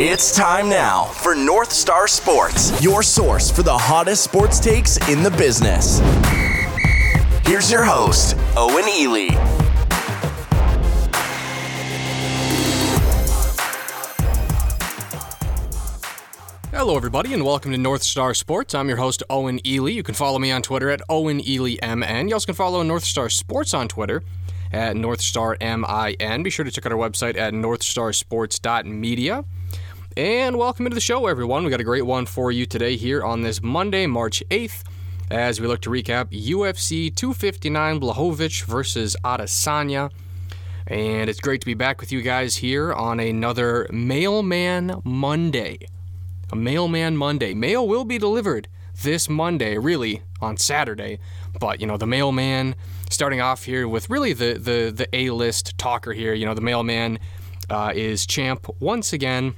It's time now for North Star Sports, your source for the hottest sports takes in the business. Here's your host, Owen Ely. Hello, everybody, and welcome to North Star Sports. I'm your host, Owen Ely. You can follow me on Twitter at Owen Ely MN. You also can follow North Star Sports on Twitter at North Star MIN. Be sure to check out our website at northstarsports.media. And welcome into the show, everyone. We got a great one for you today here on this Monday, March 8th, as we look to recap UFC 259 Blachowicz versus Adesanya. And it's great to be back with you guys here on another Mailman Monday. A Mailman Monday. Mail will be delivered this Monday, really, on Saturday. But, you know, the mailman starting off here with really the, the, the A list talker here. You know, the mailman uh, is champ once again.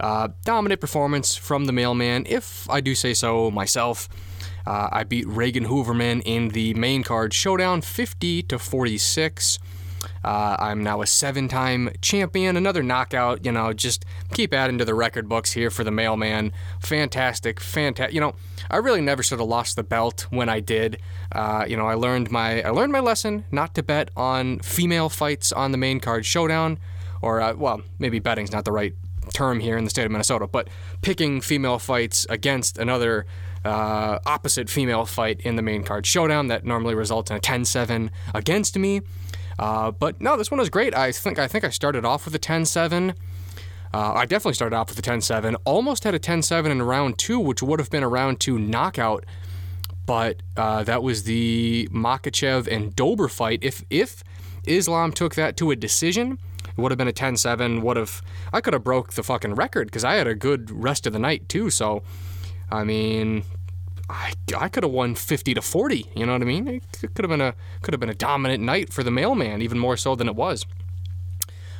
Uh, dominant performance from the mailman, if I do say so myself. Uh, I beat Reagan Hooverman in the main card showdown 50 to 46. Uh, I'm now a seven time champion. Another knockout, you know, just keep adding to the record books here for the mailman. Fantastic, fantastic. You know, I really never should have lost the belt when I did. Uh, you know, I learned my I learned my lesson not to bet on female fights on the main card showdown, or uh, well, maybe betting's not the right term here in the state of Minnesota, but picking female fights against another uh, opposite female fight in the main card showdown that normally results in a 10-7 against me. Uh, but no, this one was great. I think I think I started off with a 10-7. Uh, I definitely started off with a 10-7. Almost had a 10-7 in round two, which would have been a round two knockout. But uh, that was the Makhachev and Dober fight. If if Islam took that to a decision, it would have been a 10-7. Would have I could have broke the fucking record because I had a good rest of the night too. So, I mean, I, I could have won 50 to 40. You know what I mean? It could have been a could have been a dominant night for the mailman, even more so than it was.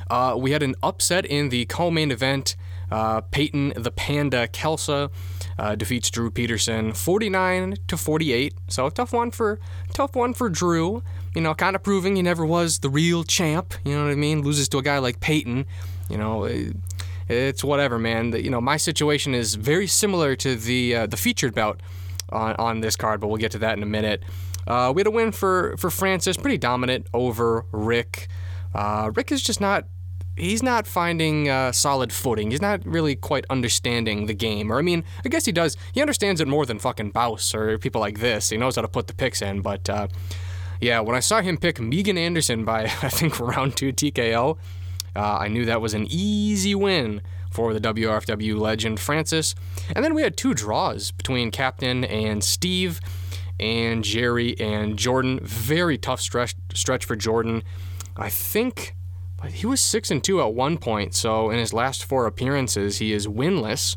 Uh, we had an upset in the co-main event. Uh, Peyton the Panda Kelsa uh, defeats Drew Peterson 49 to 48. So a tough one for tough one for Drew. You know, kind of proving he never was the real champ. You know what I mean? Loses to a guy like Peyton. You know, it's whatever, man. You know, my situation is very similar to the uh, the featured bout on, on this card, but we'll get to that in a minute. Uh, we had a win for for Francis, pretty dominant over Rick. Uh, Rick is just not he's not finding uh, solid footing. He's not really quite understanding the game. Or, I mean, I guess he does. He understands it more than fucking Bouse or people like this. He knows how to put the picks in. But, uh, yeah, when I saw him pick Megan Anderson by, I think, round two TKO, uh, I knew that was an easy win for the WRFW legend Francis. And then we had two draws between Captain and Steve and Jerry and Jordan. Very tough stretch, stretch for Jordan. I think he was six and two at one point. So in his last four appearances, he is winless.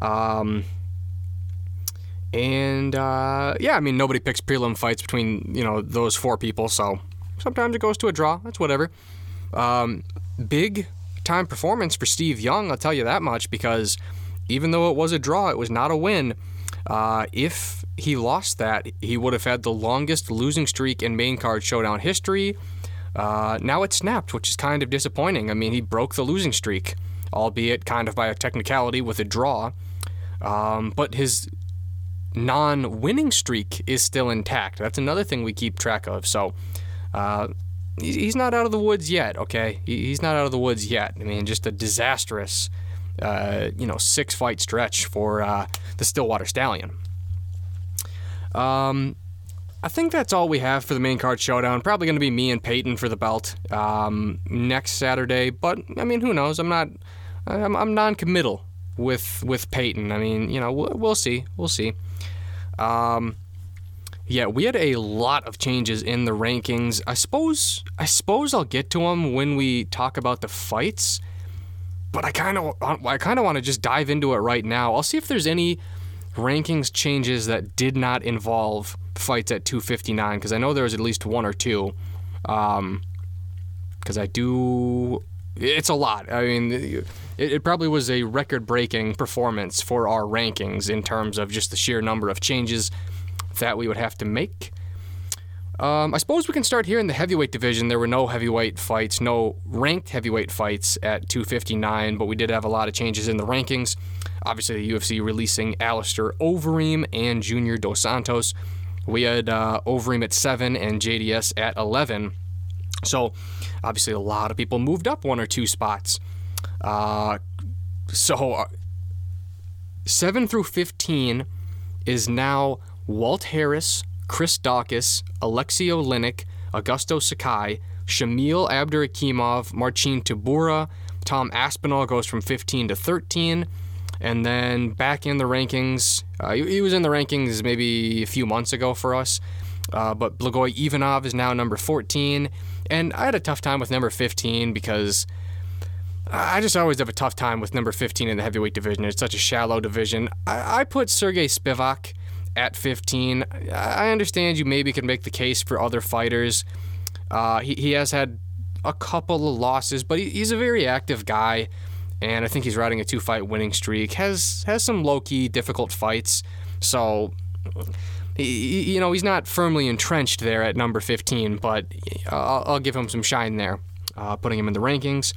Um, and uh, yeah, I mean nobody picks prelim fights between you know those four people. So sometimes it goes to a draw. That's whatever. Um, big time performance for Steve Young. I'll tell you that much because even though it was a draw, it was not a win. Uh, if he lost that, he would have had the longest losing streak in main card showdown history. Uh, now it snapped, which is kind of disappointing. I mean, he broke the losing streak, albeit kind of by a technicality with a draw. Um, but his non winning streak is still intact. That's another thing we keep track of. So uh, he's not out of the woods yet, okay? He's not out of the woods yet. I mean, just a disastrous, uh, you know, six fight stretch for uh, the Stillwater Stallion. Um, I think that's all we have for the main card showdown. Probably going to be me and Peyton for the belt um, next Saturday. But I mean, who knows? I'm not. I'm, I'm non-committal with with Peyton. I mean, you know, we'll, we'll see. We'll see. Um, yeah, we had a lot of changes in the rankings. I suppose. I suppose I'll get to them when we talk about the fights. But I kind of. I kind of want to just dive into it right now. I'll see if there's any rankings changes that did not involve fights at 259 because I know there was at least one or two. Because um, I do, it's a lot. I mean, it, it probably was a record-breaking performance for our rankings in terms of just the sheer number of changes that we would have to make. Um, I suppose we can start here in the heavyweight division. There were no heavyweight fights, no ranked heavyweight fights at 259, but we did have a lot of changes in the rankings. Obviously, the UFC releasing Alistair Overeem and Junior Dos Santos. We had uh, Overeem at 7 and JDS at 11. So, obviously, a lot of people moved up one or two spots. Uh, so, uh, 7 through 15 is now Walt Harris, Chris Daukaus, Alexei Oleinik, Augusto Sakai, Shamil Abdurakhimov, Marcin Tybura, Tom Aspinall goes from 15 to 13. And then back in the rankings, uh, he, he, was in the rankings maybe a few months ago for us. Uh, but Blagoy Ivanov is now number 14. And I had a tough time with number 15 because I just always have a tough time with number 15 in the heavyweight division. It's such a shallow division. I, I put Sergey Spivak at 15. I understand you maybe can make the case for other fighters. Uh, he, he has had a couple of losses, but he, he's a very active guy, and I think he's riding a two fight winning streak. Has has some low key difficult fights, so you know he's not firmly entrenched there at number 15, but I'll, I'll give him some shine there, uh, putting him in the rankings.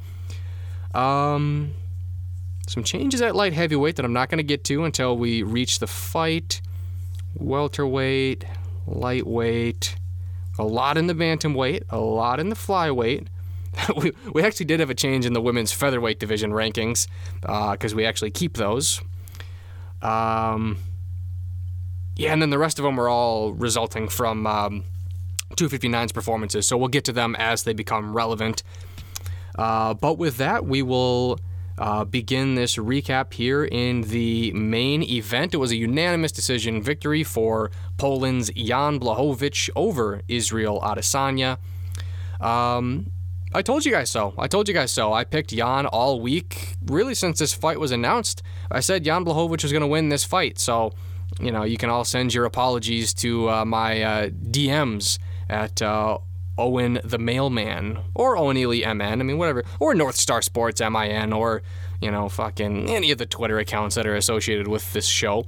Um, some changes at light heavyweight that I'm not going to get to until we reach the fight welterweight, lightweight, a lot in the bantamweight, a lot in the flyweight. we, we actually did have a change in the women's featherweight division rankings because uh, we actually keep those. Um, yeah, and then the rest of them are all resulting from um, 259's performances, so we'll get to them as they become relevant. Uh, but with that, we will uh, begin this recap here in the main event. It was a unanimous decision victory for Poland's Jan Blachowicz over Israel Adesanya. Um, I told you guys so. I told you guys so. I picked Jan all week, really since this fight was announced. I said Jan Blachowicz was going to win this fight. So, you know, you can all send your apologies to uh, my uh, DMs at uh, Owen the Mailman or Owen Ely MN. I mean, whatever. Or North Star Sports MIN or, you know, fucking any of the Twitter accounts that are associated with this show.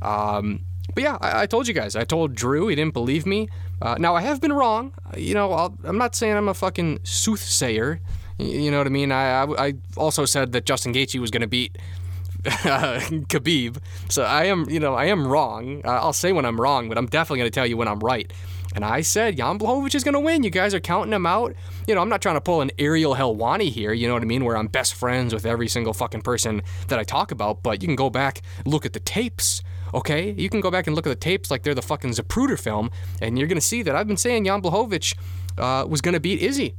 Um, but yeah, I, I, told you guys. I told Drew. He didn't believe me. Uh, now, I have been wrong. You know, i am not saying I'm a fucking soothsayer. You know what I mean? I, I, I also said that Justin Gaethje was going to beat uh, Khabib. So I am, you know, I am wrong. Uh, I'll say when I'm wrong, but I'm definitely going to tell you when I'm right. And I said Jan Blachowicz is going to win. You guys are counting him out. You know, I'm not trying to pull an Ariel Helwani here, you know what I mean, where I'm best friends with every single fucking person that I talk about, but you can go back, look at the tapes, okay? You can go back and look at the tapes like they're the fucking Zapruder film, and you're to see that I've been saying Jan Blachowicz uh, was to beat Izzy.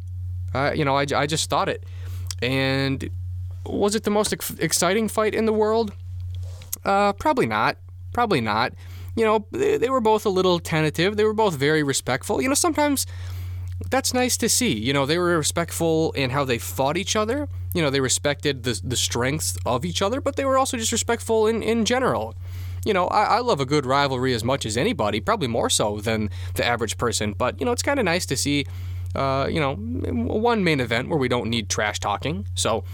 Uh, you know, I, I just thought it. And was it the most ex- exciting fight in the world? Uh, probably not. Probably not you know, they, they were both a little tentative. They were both very respectful. You know, sometimes that's nice to see. You know, they were respectful in how they fought each other. You know, they respected the, the strengths of each other, but they were also just respectful in, in general. You know, I, I love a good rivalry as much as anybody, probably more so than the average person. But, you know, it's kind of nice to see, uh, you know, one main event where we don't need trash talking. So,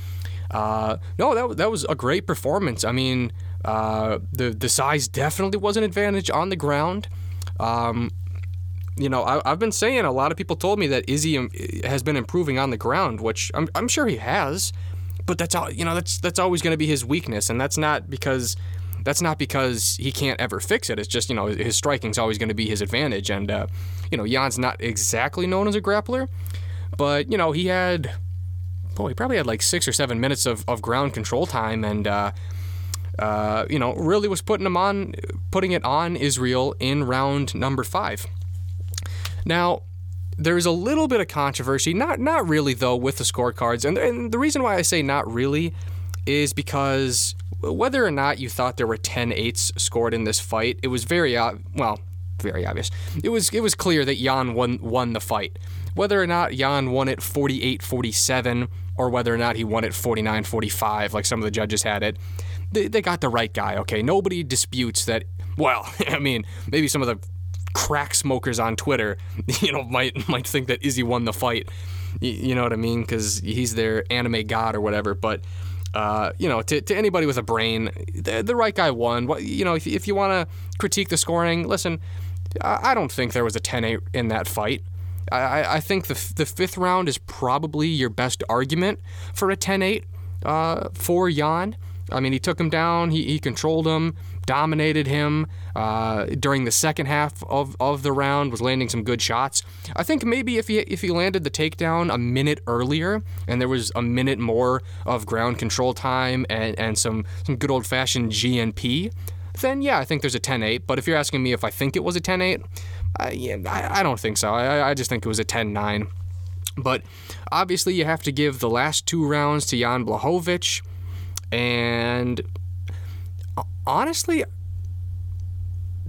uh, no, that, that was a great performance. I mean, uh, the the size definitely was an advantage on the ground. Um, you know, I, have been saying a lot of people told me that Izzy um, has been improving on the ground, which I'm, I'm sure he has, but that's all you know. That's that's always going to be his weakness, and that's not because that's not because he can't ever fix it. It's just you know his striking's always going to be his advantage, and uh, you know Jan's not exactly known as a grappler, but you know he had, boy, he probably had like six or seven minutes of, of ground control time, and uh, uh, you know, really was putting him on, putting it on Israel in round number five. Now, there's a little bit of controversy, not not really though, with the scorecards, and, and the reason why I say not really is because whether or not you thought there were 10 eights scored in this fight, it was very well, very obvious. It was it was clear that Jan won won the fight. Whether or not Jan won it 48-47 or whether or not he won it 49-45 like some of the judges had it, they, they got the right guy, okay? Nobody disputes that. Well, I mean, maybe some of the crack smokers on Twitter, you know, might might think that Izzy won the fight. You, you know what I mean? Because he's their anime god or whatever. But uh, you know, to, to anybody with a brain, the, the right guy won. You know, if, if you want to critique the scoring, listen. I don't think there was a 10-8 in that fight. I, I think the, the fifth round is probably your best argument for a 10-8 uh, for Jan. I mean, he took him down. He, he controlled him, dominated him uh, during the second half of, of the round. Was landing some good shots. I think maybe if he if he landed the takedown a minute earlier and there was a minute more of ground control time and, and some some good old fashioned GNP, then yeah, I think there's a 10-8. But if you're asking me if I think it was a 10-8, uh, yeah, I, I don't think so. I, I just think it was a 10-9. But obviously, you have to give the last two rounds to Jan Blachowicz. And honestly,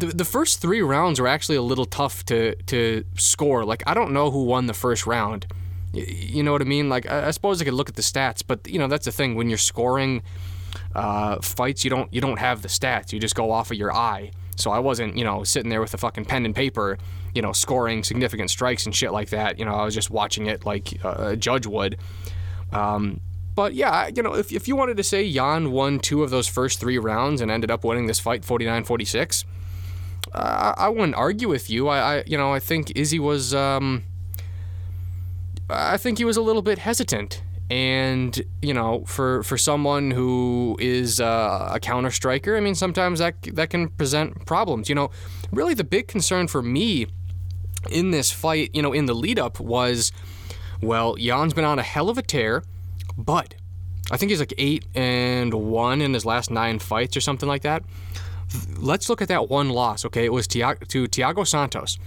the, the first three rounds were actually a little tough to, to score. Like, I don't know who won the first round. You know what I mean? Like, I, I suppose I could look at the stats, but, you know, that's the thing. When you're scoring uh, fights, you don't you don't have the stats. You just go off of your eye. So I wasn't, you know, sitting there with a fucking pen and paper, you know, scoring significant strikes and shit like that. You know, I was just watching it like a judge would. Um, but yeah, you know, if, if you wanted to say Jan won two of those first three rounds and ended up winning this fight 49 46, uh, I wouldn't argue with you. I, I, you know, I think Izzy was, um, I think he was a little bit hesitant and you know, for for someone who is uh, a counter striker, I mean, sometimes that that can present problems. You know, really the big concern for me in this fight, you know, in the lead up was, well, Jan's been on a hell of a tear, but I think he's like eight and one in his last nine fights or something like that. Let's look at that one loss. Okay, it was to Thiago Santos.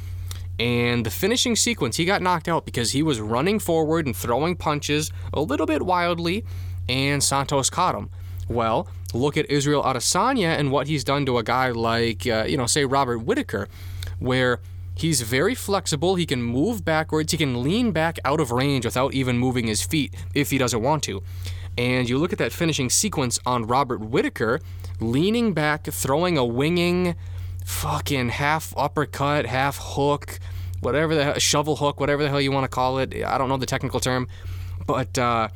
And the finishing sequence, he got knocked out because he was running forward and throwing punches a little bit wildly, and Santos caught him. Well, look at Israel Adesanya and what he's done to a guy like, uh, you know, say Robert Whitaker, where he's very flexible. He can move backwards. He can lean back out of range without even moving his feet if he doesn't want to. And you look at that finishing sequence on Robert Whitaker, leaning back, throwing a winging fucking half uppercut, half hook, whatever the hell, shovel hook, whatever the hell you want to call it. I don't know the technical term, but uh,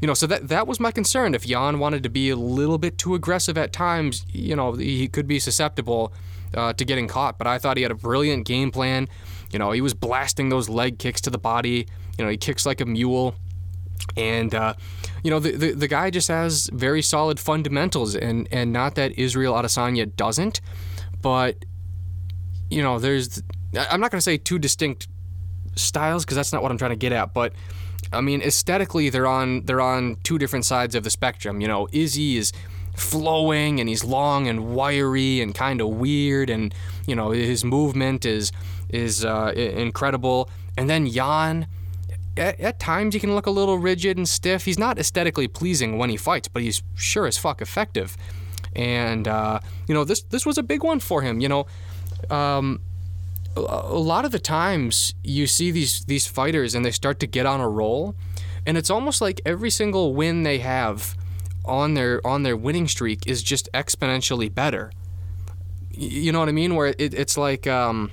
you know, so that that was my concern. If Jan wanted to be a little bit too aggressive at times, you know, he could be susceptible uh, to getting caught. But I thought he had a brilliant game plan. You know, he was blasting those leg kicks to the body. You know, he kicks like a mule. And uh, you know the, the, the guy just has very solid fundamentals, and and not that Israel Adesanya doesn't, but you know, there's I'm not going to say two distinct styles because that's not what I'm trying to get at, but I mean aesthetically they're on they're on two different sides of the spectrum. You know, Izzy is flowing and he's long and wiry and kind of weird and you know his movement is is uh, incredible and then Jan at, at, times he can look a little rigid and stiff he's not aesthetically pleasing when he fights but he's sure as fuck effective and uh, you know this this was a big one for him. You know, um, a, a lot of the times you see these these fighters and they start to get on a roll, and it's almost like every single win they have on their on their winning streak is just exponentially better. You know what I mean? Where it, it's like, um,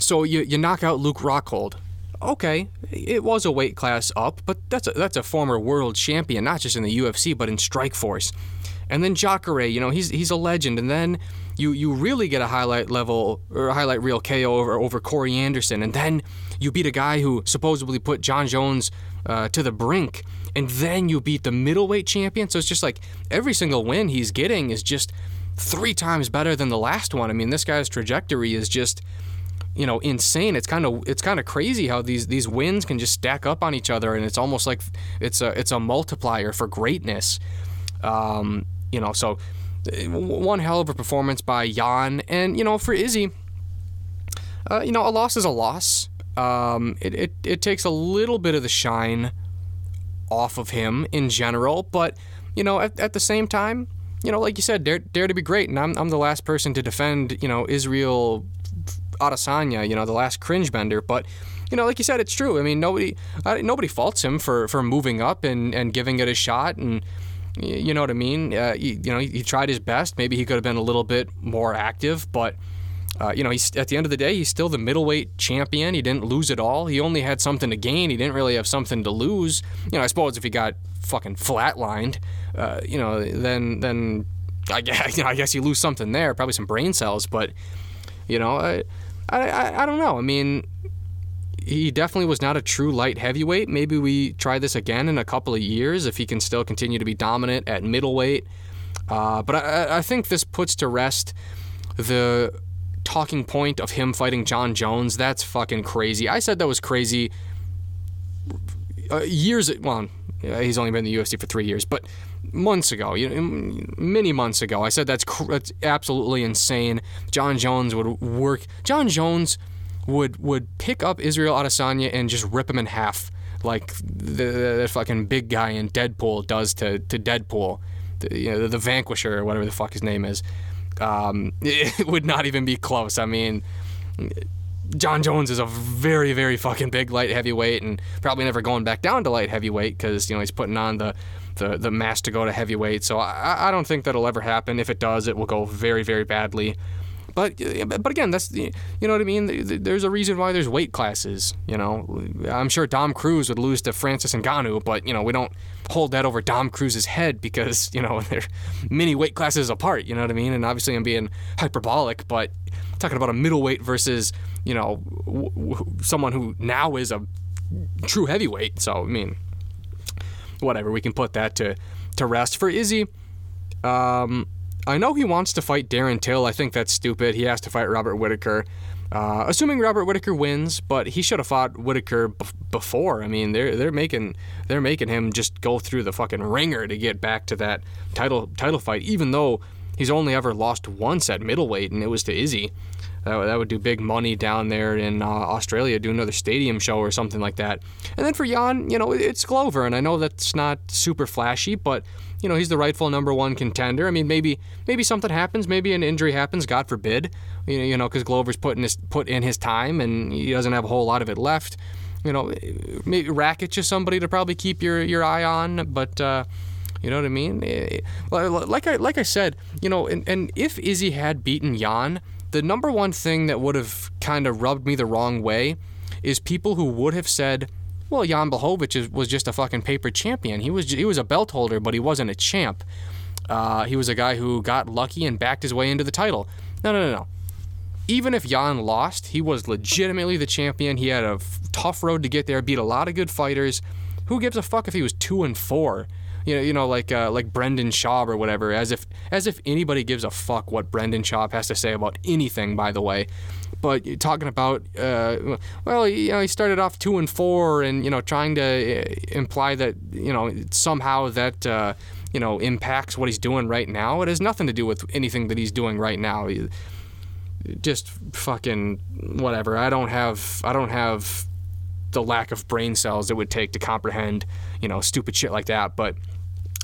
so you, you knock out Luke Rockhold. Okay, it was a weight class up, but that's a, that's a former world champion, not just in the UFC, but in Strikeforce. And then Jacare, you know, he's he's a legend. And then you you really get a highlight level or highlight reel KO over over Corey Anderson, and then you beat a guy who supposedly put Jon Jones uh, to the brink, and then you beat the middleweight champion. So it's just like every single win he's getting is just three times better than the last one. I mean, this guy's trajectory is just you know insane it's kind of it's kind of crazy how these these wins can just stack up on each other and it's almost like it's a it's a multiplier for greatness um, you know, so uh, one hell of a performance by Jan. And, you know, for Izzy, uh, you know, a loss is a loss. Um, it, it, it takes a little bit of the shine off of him in general, but, you know, at, at the same time, you know, like you said, dare, dare to be great. And I'm, I'm the last person to defend, you know, Israel Adesanya, you know, the last cringe bender. But, you know, like you said, it's true. I mean, nobody uh, nobody faults him for, for moving up and, and giving it a shot. And, you know what I mean? Uh, you, you know, he, he, tried his best. Maybe he could have been a little bit more active, but uh, you know, he's at the end of the day, he's still the middleweight champion. He didn't lose it all. He only had something to gain. He didn't really have something to lose. You know, I suppose if he got fucking flatlined, uh, you know, then then I guess you know I guess you lose something there, probably some brain cells, but You know, I, I, I don't know. I mean, he definitely was not a true light heavyweight. Maybe we try this again in a couple of years if he can still continue to be dominant at middleweight. Uh, but I, I think this puts to rest the talking point of him fighting Jon Jones. That's fucking crazy. I said that was crazy uh, years. Well, he's only been in the UFC for three years, but months ago, you know, many months ago, I said that's that's absolutely insane. Jon Jones would work. Jon Jones would would pick up Israel Adesanya and just rip him in half, like the, the fucking big guy in Deadpool does to to Deadpool, the, you know, the Vanquisher or whatever the fuck his name is. Um, it would not even be close. I mean. Jon Jones is a very, very fucking big light heavyweight, and probably never going back down to light heavyweight because you know he's putting on the the, the mass to go to heavyweight. So I, I don't think that'll ever happen. If it does, it will go very, very badly. But but again, that's you know what I mean. There's a reason why there's weight classes. You know, I'm sure Dom Cruz would lose to Francis Ngannou, but you know we don't hold that over Dom Cruz's head because you know they're many weight classes apart. You know what I mean? And obviously I'm being hyperbolic, but talking about a middleweight versus you know w- w- someone who now is a true heavyweight. So I mean, whatever. We can put that to to rest for Izzy. Um, I know he wants to fight Darren Till. I think that's stupid. He has to fight Robert Whitaker. Uh, assuming Robert Whitaker wins, but he should have fought Whitaker b- before. I mean, they're they're making they're making him just go through the fucking ringer to get back to that title title fight, even though he's only ever lost once at middleweight, and it was to Izzy. That, that would do big money down there in uh, Australia, do another stadium show or something like that. And then for Jan, you know, it's Glover, and I know that's not super flashy, but you know, he's the rightful number one contender. I mean, maybe maybe something happens, maybe an injury happens, God forbid. You know, because Glover's put in his put in his time, and he doesn't have a whole lot of it left. You know, maybe Rakic is somebody to probably keep your your eye on, but. Uh, you know what I mean? Eh, like I like I said, you know, and, and if Izzy had beaten Jan, the number one thing that would have kind of rubbed me the wrong way is people who would have said, well, Jan Blachowicz was just a fucking paper champion. He was he was a belt holder, but he wasn't a champ. Uh, he was a guy who got lucky and backed his way into the title. No, no, no, no. Even if Jan lost, he was legitimately the champion. He had a f- tough road to get there, beat a lot of good fighters. Who gives a fuck if he was two and four? You know, you know, like uh, like Brendan Schaub or whatever, as if as if anybody gives a fuck what Brendan Schaub has to say about anything. By the way, but talking about, uh, well, you know, he started off two and four, and you know, trying to uh, imply that you know somehow that. Uh, you know, impacts what he's doing right now. It has nothing to do with anything that he's doing right now. Just fucking whatever. I don't have. I don't have the lack of brain cells it would take to comprehend, you know, stupid shit like that. But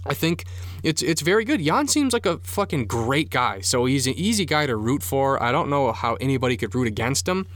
I think it's it's very good. Jan seems like a fucking great guy. So he's an easy guy to root for. I don't know how anybody could root against him.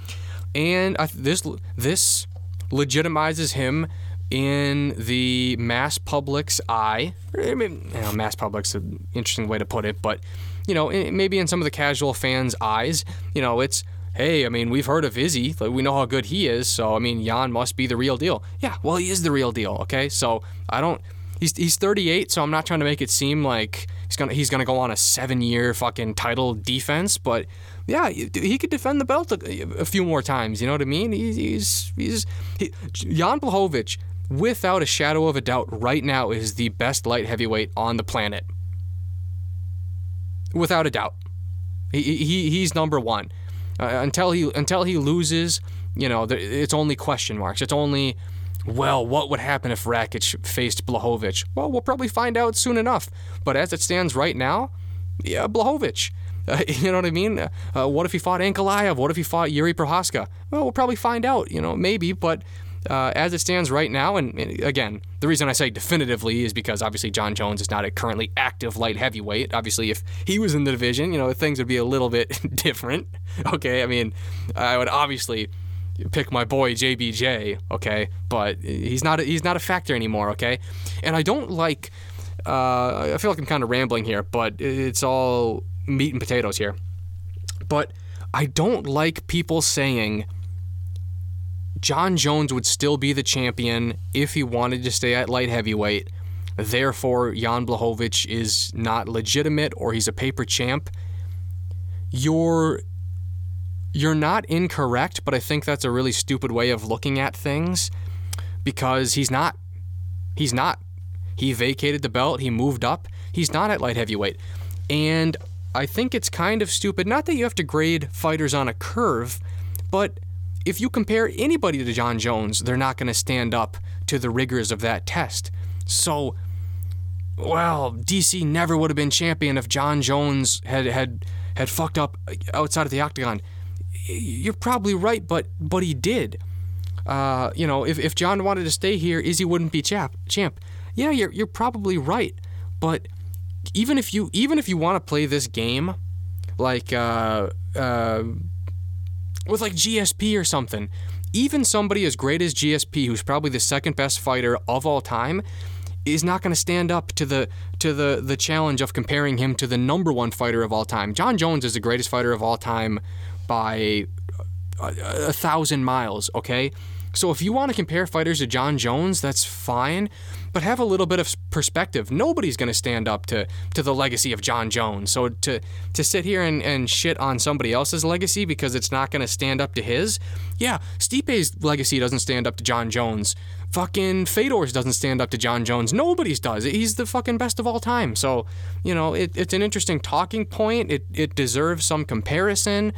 And I, this this legitimizes him in the mass public's eye. I mean, you know, mass public's an interesting way to put it, but you know, maybe in some of the casual fans' eyes, you know, it's hey, I mean, we've heard of Izzy. Like, we know how good he is. So, I mean, Jan must be the real deal. Yeah, well, he is the real deal. Okay, so I don't he's he's 38, so I'm not trying to make it seem like he's gonna he's gonna go on a seven year fucking title defense, but yeah, he could defend the belt a, a few more times. You know what I mean? He's he's, he's he, Jan Blachowicz, without a shadow of a doubt, right now is the best light heavyweight on the planet. Without a doubt, he, he he's number one. Uh, until he until he loses, you know, it's only question marks. It's only well, what would happen if Rakic faced Blachowicz? Well, we'll probably find out soon enough. But as it stands right now, yeah, Blachowicz. Uh, you know what I mean? Uh, what if he fought Ankalaev? What if he fought Yuri Prochazka? Well, we'll probably find out, you know, maybe. But uh, as it stands right now, and, and, again, the reason I say definitively is because obviously Jon Jones is not a currently active light heavyweight. Obviously, if he was in the division, you know, things would be a little bit different. Okay, I mean, I would obviously pick my boy JBJ, okay? But he's not a, he's not a factor anymore, okay? And I don't like uh, I feel like I'm kind of rambling here, but it's all meat and potatoes here. But I don't like people saying Jon Jones would still be the champion if he wanted to stay at light heavyweight. Therefore, Jan Blachowicz is not legitimate or he's a paper champ. You're you're not incorrect, but I think that's a really stupid way of looking at things because he's not. He's not. He vacated the belt, he moved up. He's not at light heavyweight. And I think it's kind of stupid. Not that you have to grade fighters on a curve, but if you compare anybody to Jon Jones, they're not going to stand up to the rigors of that test. So, well, DC never would have been champion if Jon Jones had had had fucked up outside of the octagon. You're probably right, but but he did. Uh, you know, if, if Jon wanted to stay here, Izzy wouldn't be champ. Champ. Yeah, you're you're probably right, but even if you even if you want to play this game, like uh, uh, with like GSP or something, even somebody as great as GSP, who's probably the second best fighter of all time, is not going to stand up to the to the the challenge of comparing him to the number one fighter of all time. Jon Jones is the greatest fighter of all time by a, a thousand miles. Okay, so if you want to compare fighters to Jon Jones, that's fine but have a little bit of perspective. Nobody's going to stand up to, to the legacy of Jon Jones. So to, to sit here and, and shit on somebody else's legacy because it's not going to stand up to his, yeah, Stipe's legacy doesn't stand up to Jon Jones. Fucking Fedor's doesn't stand up to Jon Jones. Nobody's does. He's the fucking best of all time. So, you know, it, it's an interesting talking point. It, it deserves some comparison.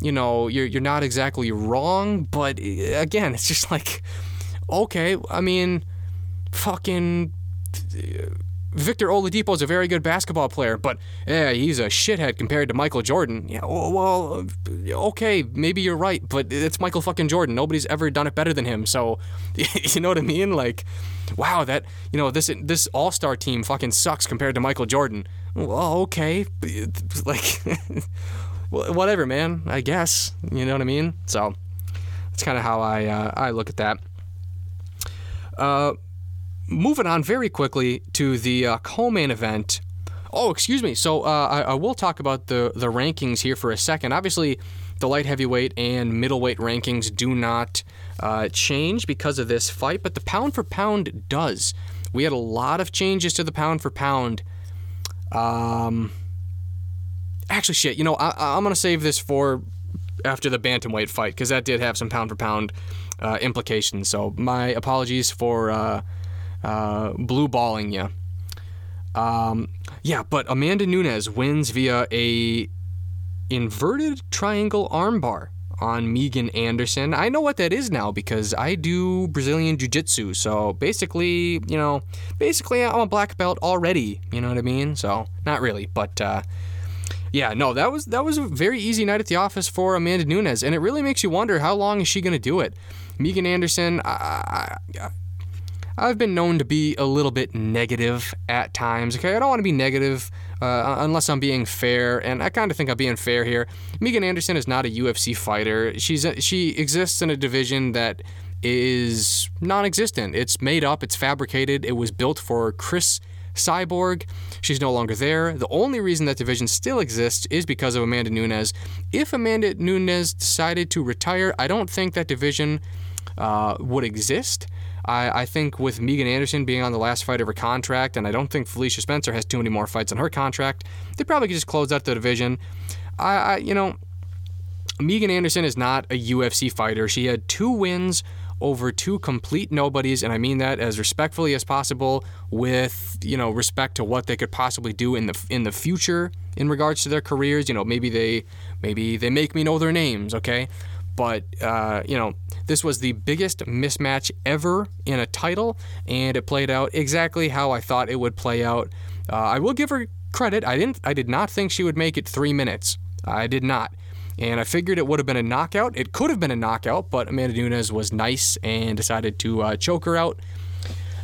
You know, you're, you're not exactly wrong, but eh, again, it's just like, okay, I mean, fucking eh, Victor Oladipo is a very good basketball player, but yeah, he's a shithead compared to Michael Jordan. Yeah, well, eh, okay, maybe you're right, but it's Michael fucking Jordan. Nobody's ever done it better than him. So, you know what I mean? Like, wow, that you know this this All Star team fucking sucks compared to Michael Jordan. Well, okay, like, whatever, man. I guess you know what I mean. So, that's kind of how I uh, I look at that. Uh, moving on very quickly to the uh, co-main event. Oh, excuse me. So uh, I, I, will talk about the the rankings here for a second. Obviously, the light heavyweight and middleweight rankings do not uh, change because of this fight, but the pound for pound does. We had a lot of changes to the pound for pound. Um, actually, shit. You know, I, am gonna save this for after the bantamweight fight because that did have some pound for pound uh, implications. So my apologies for uh, uh, blue balling you. Um, yeah, but Amanda Nunes wins via a inverted triangle armbar on Megan Anderson. I know what that is now because I do Brazilian Jiu Jitsu. So basically, you know, basically I'm a black belt already. You know what I mean? So not really, but uh, yeah, no, that was that was a very easy night at the office for Amanda Nunes, and it really makes you wonder how long is she going to do it. Megan Anderson, I, I, I've been known to be a little bit negative at times. Okay, I don't want to be negative uh, unless I'm being fair, and I kind of think I'm being fair here. Megan Anderson is not a UFC fighter. She's a, she exists in a division that is non-existent. It's made up. It's fabricated. It was built for Cris Cyborg. She's no longer there. The only reason that division still exists is because of Amanda Nunes. If Amanda Nunes decided to retire, I don't think that division uh, would exist. I, I think with Megan Anderson being on the last fight of her contract, and I don't think Felicia Spencer has too many more fights on her contract, they probably could just close out the division. I, I you know, Megan Anderson is not a UFC fighter. She had two wins over two complete nobodies, and I mean that as respectfully as possible, with you know respect to what they could possibly do in the in the future in regards to their careers. You know, maybe they maybe they make me know their names. Okay, but uh, you know this was the biggest mismatch ever in a title, and it played out exactly how I thought it would play out. Uh, I will give her credit. I didn't. I did not think she would make it three minutes. I did not. And I figured it would have been a knockout. It could have been a knockout, but Amanda Nunes was nice and decided to uh, choke her out.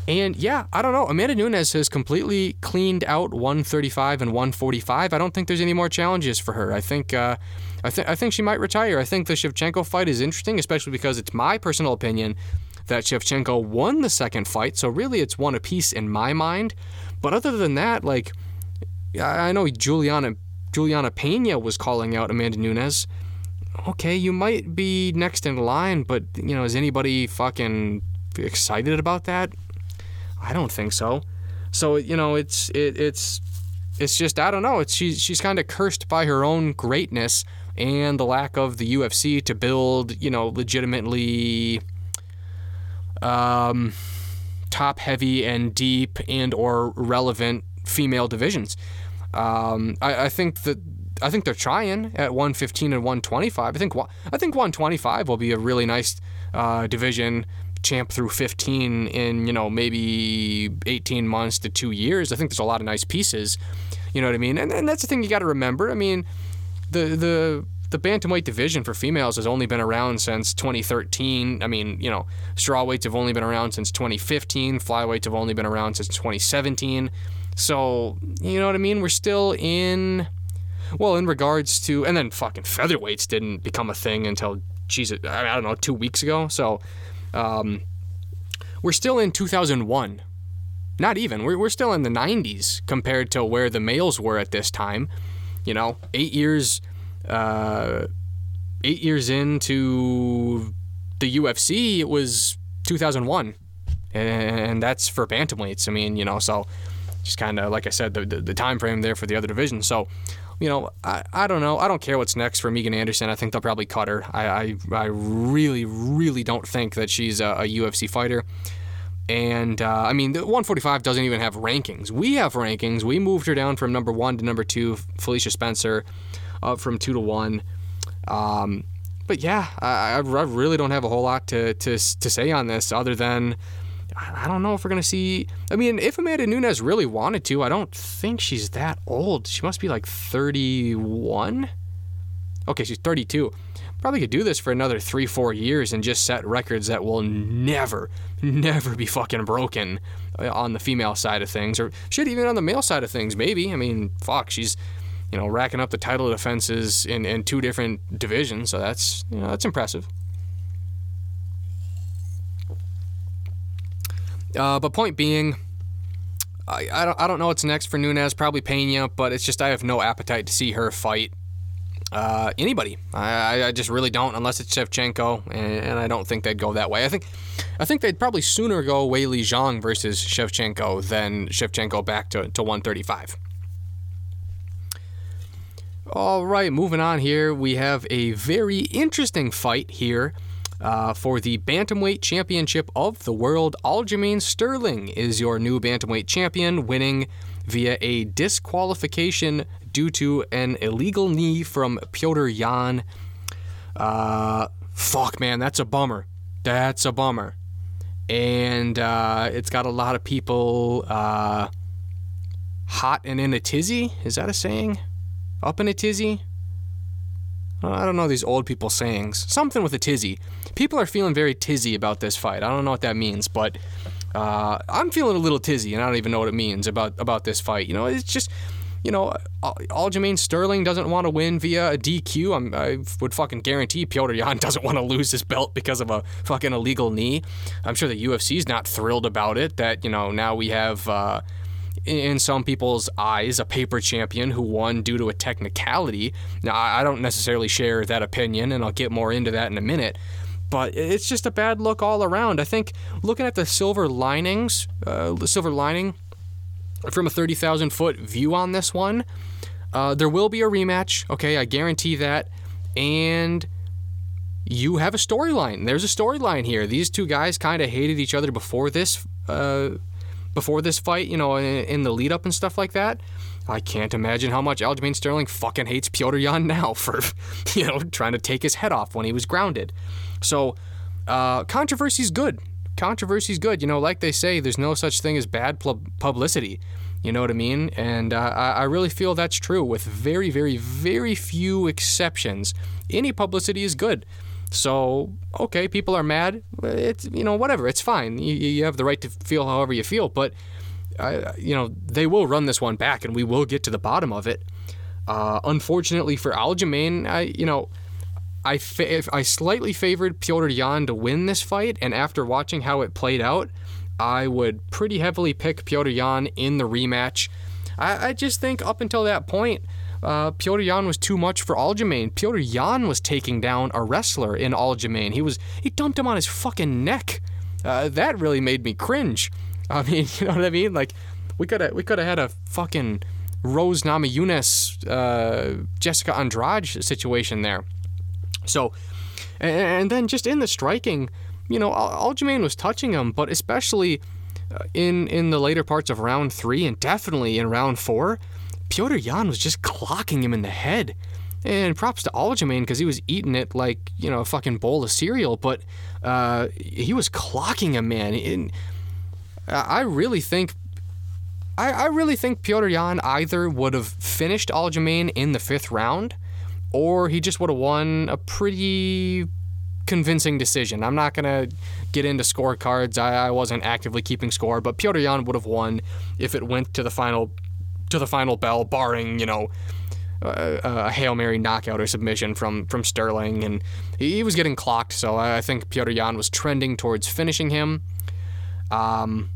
And yeah, I don't know. Amanda Nunes has completely cleaned out 135 and 145. I don't think there's any more challenges for her. I think uh, I, th- I think she might retire. I think the Shevchenko fight is interesting, especially because it's my personal opinion that Shevchenko won the second fight. So really, it's one apiece in my mind. But other than that, like I know Juliana Juliana Pena was calling out Amanda Nunes. Okay, you might be next in line, but you know, is anybody fucking excited about that? I don't think so. So you know, it's it, it's it's just I don't know. It's she's she's kind of cursed by her own greatness and the lack of the UFC to build, you know, legitimately um, top heavy and deep and or relevant female divisions. Um, I, I think that I think they're trying at 115 and 125. I think I think 125 will be a really nice uh, division champ through 15 in you know maybe 18 months to two years. I think there's a lot of nice pieces. You know what I mean? And, and that's the thing you got to remember. I mean, the the the bantamweight division for females has only been around since 2013. I mean, you know, strawweights have only been around since 2015. Flyweights have only been around since 2017. So, you know what I mean? We're still in well, in regards to, and then fucking featherweights didn't become a thing until, Jesus, I don't know, two weeks ago. So, um, we're still in 2001. Not even. We're, we're still in the 90s compared to where the males were at this time. You know, eight years, uh, eight years into the UFC, it was 2001, and that's for bantamweights. I mean, you know, so just kind of like I said, the, the, the time frame there for the other division. So you know, I, I don't know. I don't care what's next for Megan Anderson. I think they'll probably cut her. I, I, I really, really don't think that she's a, a UFC fighter. And uh, I mean, the 145 doesn't even have rankings. We have rankings. We moved her down from number one to number two. Felicia Spencer up from two to one. Um, but yeah, I, I really don't have a whole lot to, to, to say on this other than I don't know if we're going to see. I mean, if Amanda Nunes really wanted to, I don't think she's that old. She must be like 31. Okay, she's 32. Probably could do this for another three, four years and just set records that will never, never be fucking broken uh, on the female side of things, or shit, even on the male side of things. Maybe. I mean, fuck, she's you know racking up the title defenses in in two different divisions, so that's you know that's impressive. Uh, but point being, I, I, don't, I don't know what's next for Nunes. Probably Pena, but it's just I have no appetite to see her fight uh, anybody. I, I just really don't, unless it's Shevchenko, and, and, I don't think they'd go that way. I think I think they'd probably sooner go Weili Zhang versus Shevchenko than Shevchenko back to, to 135. All right, moving on here, we have a very interesting fight here uh, for the Bantamweight Championship of the World, Aljamain Sterling is your new Bantamweight champion, winning via a disqualification due to an illegal knee from Pyotr Yan. Uh, fuck, man, that's a bummer. That's a bummer. And uh, it's got a lot of people uh, hot and in a tizzy. Is that a saying? Up in a tizzy? I don't know these old people sayings. Something with a tizzy. People are feeling very tizzy about this fight. I don't know what that means, but uh, I'm feeling a little tizzy, and I don't even know what it means about about this fight. You know, it's just. You know, Aljamain Sterling doesn't want to win via a DQ. I'm, i would fucking guarantee Petr Yan doesn't want to lose his belt because of a fucking illegal knee. I'm sure the UFC's not thrilled about it. That you know now we have uh, in some people's eyes, a paper champion who won due to a technicality. Now, I don't necessarily share that opinion, and I'll get more into that in a minute. But it's just a bad look all around. I think looking at the silver linings, uh, the silver lining from a 30,000 foot view on this one, uh, there will be a rematch. Okay, I guarantee that. And you have a storyline. There's a storyline here. These two guys kind of hated each other before this uh, before this fight, you know, in, in the lead up and stuff like that. I can't imagine how much Aljamain Sterling fucking hates Petr Yan now for, you know, trying to take his head off when he was grounded. So, uh, controversy's good. Controversy's good. You know, like they say, there's no such thing as bad publicity. You know what I mean? And uh, I really feel that's true with very, very, very few exceptions. Any publicity is good. So, okay, people are mad. It's, you know, whatever. It's fine. You, you have the right to feel however you feel. But, uh, you know, they will run this one back and we will get to the bottom of it. Uh, unfortunately for Aljamain, I, you know, I, fa- I slightly favored Petr Yan to win this fight. And after watching how it played out, I would pretty heavily pick Petr Yan in the rematch. I, I just think up until that point, uh, Petr Yan was too much for Aljamain. Petr Yan was taking down a wrestler in Aljamain. He was he dumped him on his fucking neck. Uh, that really made me cringe. I mean, you know what I mean? Like we could have we could have had a fucking Rose Namajunas, uh, Jessica Andrade situation there. So, and, and, then just in the striking, you know, Aljamain was touching him, but especially uh, in in the later parts of round three and definitely in round four, Petr Yan was just clocking him in the head. And props to Aljamain because he was eating it like, you know, a fucking bowl of cereal, but uh, he was clocking him, man. And I really think I, I really think Petr Yan either would have finished Aljamain in the fifth round or he just would have won a pretty convincing decision. I'm not going to get into scorecards. I, I wasn't actively keeping score, but Petr Yan would have won if it went to the final to the final bell, barring, you know, a, a Hail Mary knockout or submission from from Sterling. And he, was getting clocked, so I think Petr Yan was trending towards finishing him. Um,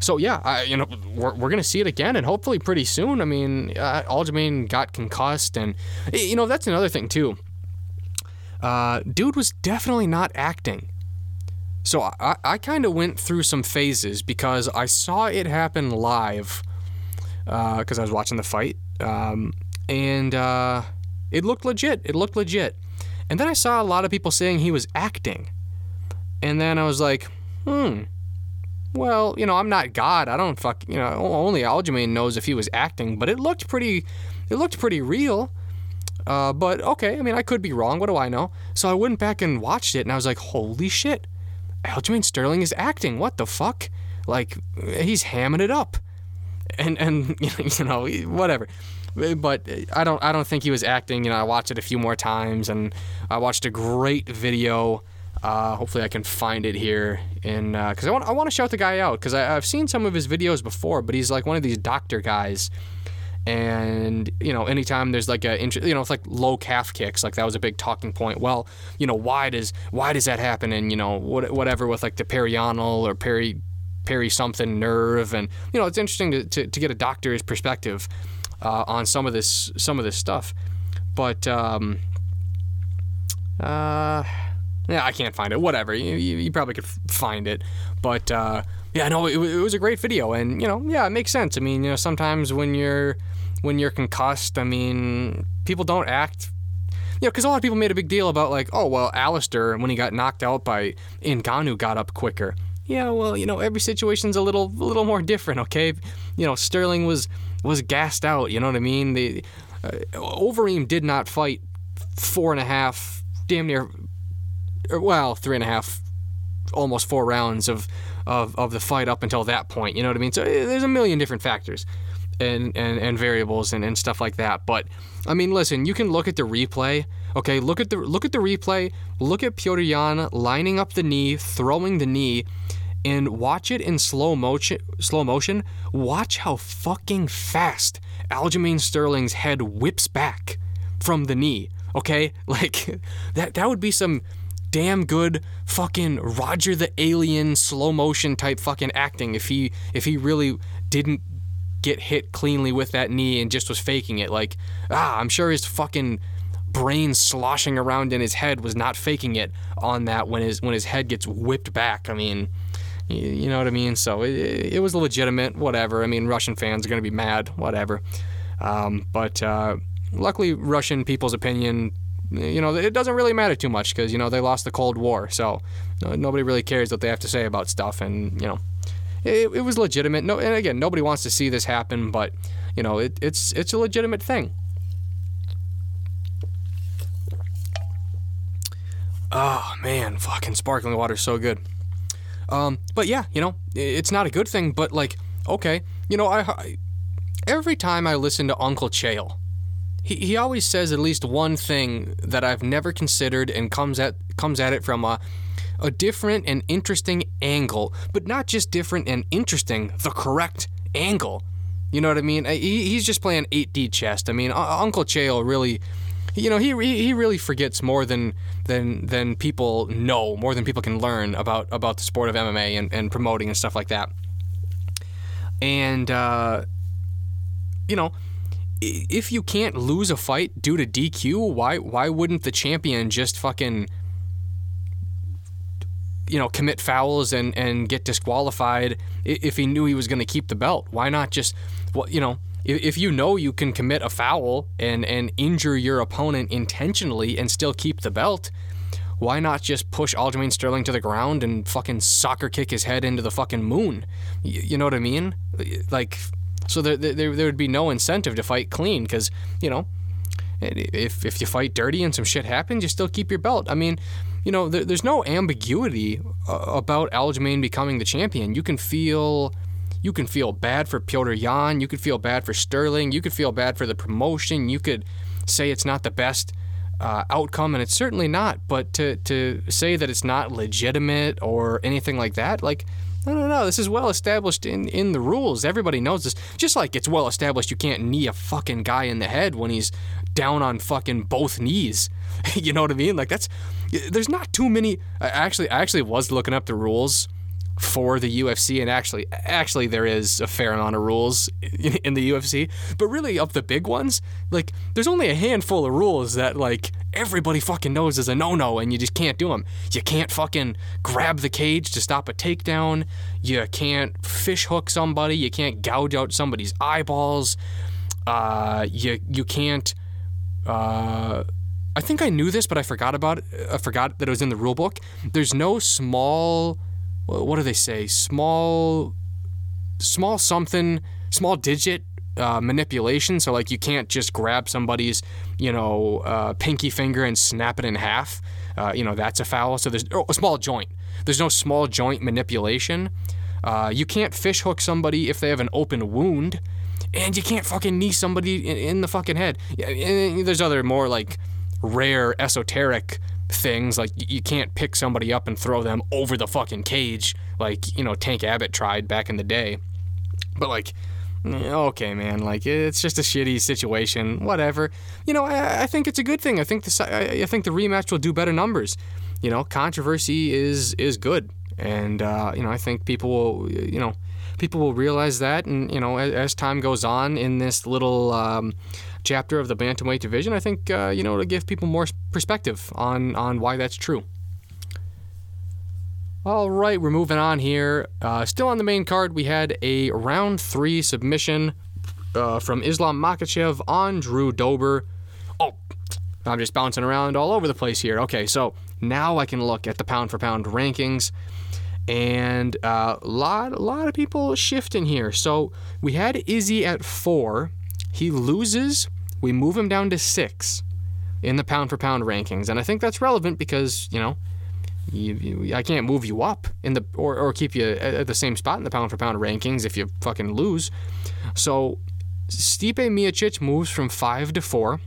so yeah, I, you know, we're, we're gonna see it again, and hopefully pretty soon. I mean, uh, Aljamain got concussed, and you know that's another thing too. Uh, dude was definitely not acting. So I, I kind of went through some phases because I saw it happen live because uh, I was watching the fight, um, and uh, it looked legit. It looked legit. And then I saw a lot of people saying he was acting, and then I was like, hmm well, you know, I'm not God. I don't fuck, you know, only Aljamain knows if he was acting, but it looked pretty, it looked pretty real. Uh, but okay, I mean, I could be wrong. What do I know? So I went back and watched it, and I was like, holy shit, Aljamain Sterling is acting. What the fuck? Like, he's hamming it up, and and you know, whatever. But I don't, I don't think he was acting. You know, I watched it a few more times, and I watched a great video uh, hopefully, I can find it here, and because uh, I want I want to shout the guy out because I've seen some of his videos before, but he's like one of these doctor guys, and you know, anytime there's like a you know, it's like low calf kicks, like that was a big talking point. Well, you know, why does why does that happen? And you know, what, whatever with like the peroneal or peri peri something nerve, and you know, it's interesting to, to, to get a doctor's perspective uh, on some of this some of this stuff, but um, uh yeah, I can't find it. Whatever. You, you, you probably could find it. But uh, yeah, no, it, it, was a great video, and you know, yeah, it makes sense. I mean, you know, sometimes when you're when you're concussed, I mean, people don't act. You know, because a lot of people made a big deal about like, oh well, Alistair when he got knocked out by Ngannou got up quicker. Yeah, well, you know, every situation's a little a little more different. Okay, you know, Sterling was was gassed out. You know what I mean? The uh, Overeem did not fight four and a half, damn near well, three and a half, almost four rounds of, of, of the fight up until that point. You know what I mean? So eh, there's a million different factors and, and, and variables and, and stuff like that. But I mean, listen, you can look at the replay. Okay, look at the look at the replay. Look at Petr Yan lining up the knee, throwing the knee, and watch it in slow motion. Slow motion. Watch how fucking fast Aljamain Sterling's head whips back from the knee. Okay, like that. That would be some damn good fucking Roger the Alien slow motion type fucking acting if he if he really didn't get hit cleanly with that knee and just was faking it. Like, ah, I'm sure his fucking brain sloshing around in his head was not faking it on that when his when his head gets whipped back. I mean, you, know what I mean? So it, it was legitimate, whatever. I mean, Russian fans are going to be mad, whatever. Um, but uh, luckily, Russian people's opinion you know, it doesn't really matter too much because, you know, they lost the Cold War. So nobody really cares what they have to say about stuff. And, you know, it, it was legitimate. No, and again, nobody wants to see this happen, but, you know, it, it's, it's a legitimate thing. Oh, man, fucking sparkling water is so good. Um, but yeah, you know, it's not a good thing, but like, okay, you know, I, I every time I listen to Uncle Chael, he, he always says at least one thing that I've never considered and comes at comes at it from a a different and interesting angle, but not just different and interesting, the correct angle. You know what I mean? He, he's just playing 8D chess. I mean, Uncle Chael really, you know, he he really forgets more than than than people know, more than people can learn about about the sport of MMA and, and promoting and stuff like that. And uh, you know, if you can't lose a fight due to DQ, why why wouldn't the champion just fucking you know commit fouls and and get disqualified if he knew he was going to keep the belt? Why not just well, you know, if you know you can commit a foul and and injure your opponent intentionally and still keep the belt, why not just push Aljamain Sterling to the ground and fucking soccer kick his head into the fucking moon? You, you know what I mean? Like, so there, there, there would be no incentive to fight clean because, you know, if, if you fight dirty and some shit happens, you still keep your belt. I mean, you know, there, there's no ambiguity uh, about Aljamain becoming the champion. You can feel you can feel bad for Petr Yan. You could feel bad for Sterling. You could feel bad for the promotion. You could say it's not the best uh, outcome, and it's certainly not. But to, to say that it's not legitimate or anything like that, like, no, no, no. This is well established in, in the rules. Everybody knows this. Just like it's well established you can't knee a fucking guy in the head when he's down on fucking both knees. you know what I mean? Like that's there's not too many. I actually, I actually was looking up the rules for the UFC, and actually, actually, there is a fair amount of rules in, in, the UFC. But really, of the big ones, like there's only a handful of rules that like everybody fucking knows is a no-no, and you just can't do them. You can't fucking grab the cage to stop a takedown. You can't fish hook somebody. You can't gouge out somebody's eyeballs. Uh, you you can't. Uh, I think I knew this, but I forgot about it. I forgot that it was in the rule book. There's no small what do they say? Small, small something, small digit uh, manipulation. So like you can't just grab somebody's, you know, uh, pinky finger and snap it in half. Uh, you know that's a foul. So there's oh, a small joint. There's no small joint manipulation. Uh, you can't fish hook somebody if they have an open wound, and you can't fucking knee somebody in, in the fucking head. And there's other more like rare esoteric things like you can't pick somebody up and throw them over the fucking cage like you know Tank Abbott tried back in the day. But like okay man like it's just a shitty situation whatever. You know I, I think it's a good thing. I think the I, I think the rematch will do better numbers. You know controversy is is good. And uh, you know I think people will you know people will realize that. And you know as, as time goes on in this little um, chapter of the bantamweight division, I think uh, you know to give people more perspective on on why that's true. All right, we're moving on here. Uh, still on the main card, we had a round three submission uh, from Islam Makhachev on Drew Dober. Oh, I'm just bouncing around all over the place here. Okay, so now I can look at the pound for pound rankings, and a uh, lot, lot of people shifting here. So we had Izzy at four. He loses we move him down to six in the pound for pound rankings. And I think that's relevant because, you know, you, you, I can't move you up in the or, or keep you at, the same spot in the pound for pound rankings if you fucking lose. So Stipe Miocic moves from five to four.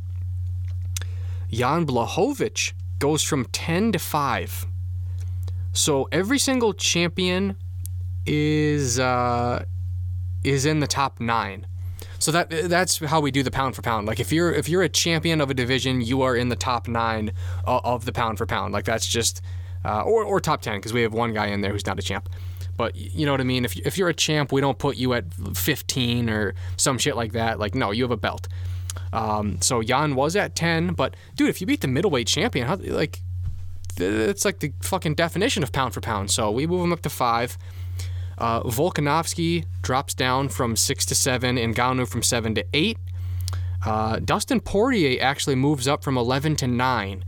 Jan Blachowicz goes from 10 to 5. So every single champion is uh, is in the top nine. So that that's how we do the pound for pound. Like if you're if you're a champion of a division, you are in the top nine of the pound for pound. Like that's just uh, or or top ten because we have one guy in there who's not a champ. But you know what I mean. If if you're a champ, we don't put you at 15 or some shit like that. Like no, you have a belt. Um, so Jan was at 10, but dude, if you beat the middleweight champion, how, like it's like the fucking definition of pound for pound. So we move him up to five. Uh, Volkanovski drops down from six to seven, and Ngannou from seven to eight. Uh, Dustin Poirier actually moves up from 11 to 9.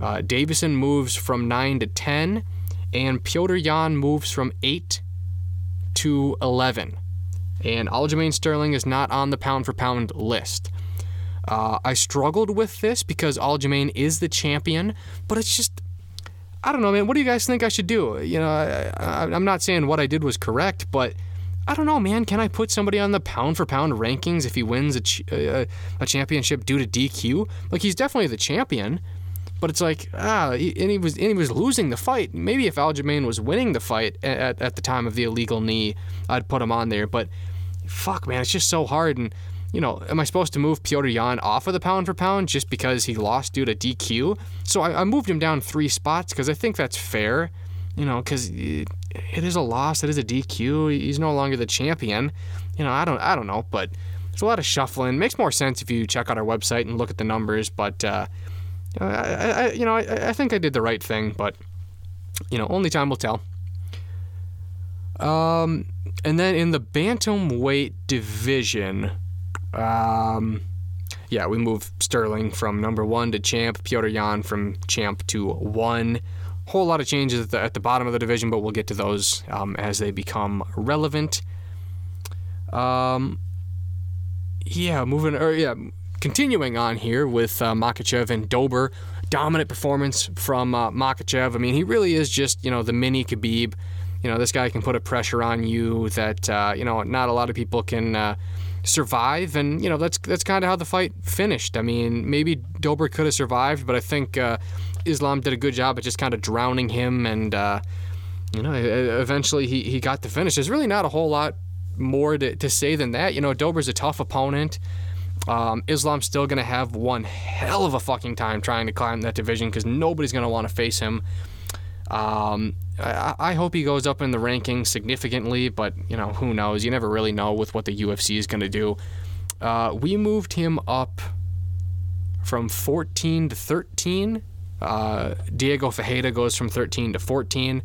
Uh, Deiveson moves from 9 to 10, and Petr Yan moves from 8 to 11. And Aljamain Sterling is not on the pound for pound list. Uh, I struggled with this because Aljamain is the champion, but it's just I don't know, man. What do you guys think I should do? You know, I, am not saying what I did was correct, but I don't know, man. Can I put somebody on the pound for pound rankings if he wins a, ch- a, a championship due to DQ? Like he's definitely the champion, but it's like ah, he, and he was and he was losing the fight. Maybe if Aljamain was winning the fight at, at the time of the illegal knee, I'd put him on there. But fuck, man, it's just so hard and you know, am I supposed to move Petr Yan off of the pound for pound just because he lost due to DQ? So I, I moved him down three spots because I think that's fair, you know, because it, it is a loss, it is a DQ. He's no longer the champion. You know, I don't, I don't know, but there's a lot of shuffling. Makes more sense if you check out our website and look at the numbers. But uh, I, I, you know, I, I think I did the right thing, but you know, only time will tell. Um, and then in the bantamweight division. Um, yeah, we move Sterling from number one to champ, Petr Yan from champ to one. Whole lot of changes at the, at the bottom of the division, but we'll get to those um, as they become relevant. Um, yeah, moving or yeah, continuing on here with uh, Makhachev and Dober. Dominant performance from uh, Makhachev. I mean, he really is just you know the mini Khabib. You know, this guy can put a pressure on you that uh, you know not a lot of people can uh, survive, and you know that's that's kind of how the fight finished. I mean, maybe Dober could have survived, but I think uh, Islam did a good job at just kind of drowning him, and uh, you know, eventually he he got the finish. There's really not a whole lot more to, to say than that. You know, Dober's a tough opponent. Um, Islam's still going to have one hell of a fucking time trying to climb that division because nobody's going to want to face him. Um, I, I, hope he goes up in the rankings significantly, but you know who knows? You never really know with what the UFC is going to do. Uh, we moved him up from 14 to 13. Uh, Diego Ferreira goes from 13 to 14.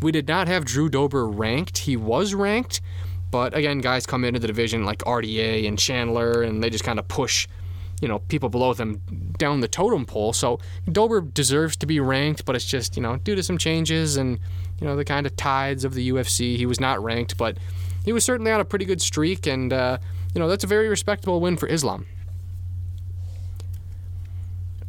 We did not have Drew Dober ranked. He was ranked, but again, guys come into the division like RDA and Chandler, and they just kind of push, you know, people below them down the totem pole. So Dober deserves to be ranked, but it's just you know due to some changes and you know the kind of tides of the UFC, he was not ranked, but he was certainly on a pretty good streak, and uh, you know that's a very respectable win for Islam.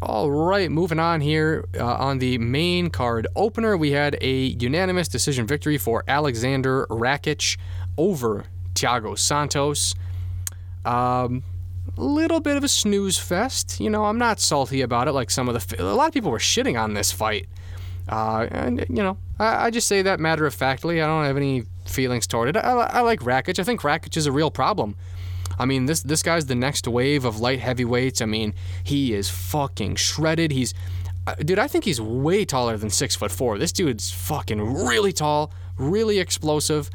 All right, moving on here uh, on the main card opener, we had a unanimous decision victory for Alexander Rakic over Thiago Santos. Um, little bit of a snooze fest. You know, I'm not salty about it like some of the. A lot of people were shitting on this fight. Uh, and, you know, I, I, just say that matter of factly. I don't have any feelings toward it. I, I like Rakic. I think Rakic is a real problem. I mean, this this guy's the next wave of light heavyweights. I mean, he is fucking shredded. He's, uh, dude, I think he's way taller than six foot four. This dude's fucking really tall, really explosive.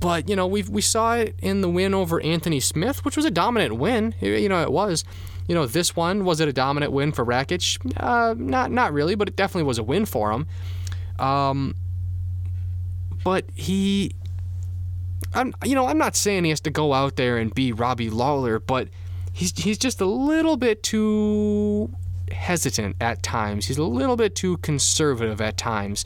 But you know, we we saw it in the win over Anthony Smith, which was a dominant win. You know, it was. You know, this one was it a dominant win for Rakic? Uh, not not really, but it definitely was a win for him. Um, but he, I'm you know I'm not saying he has to go out there and be Robbie Lawler, but he's he's just a little bit too hesitant at times. He's a little bit too conservative at times.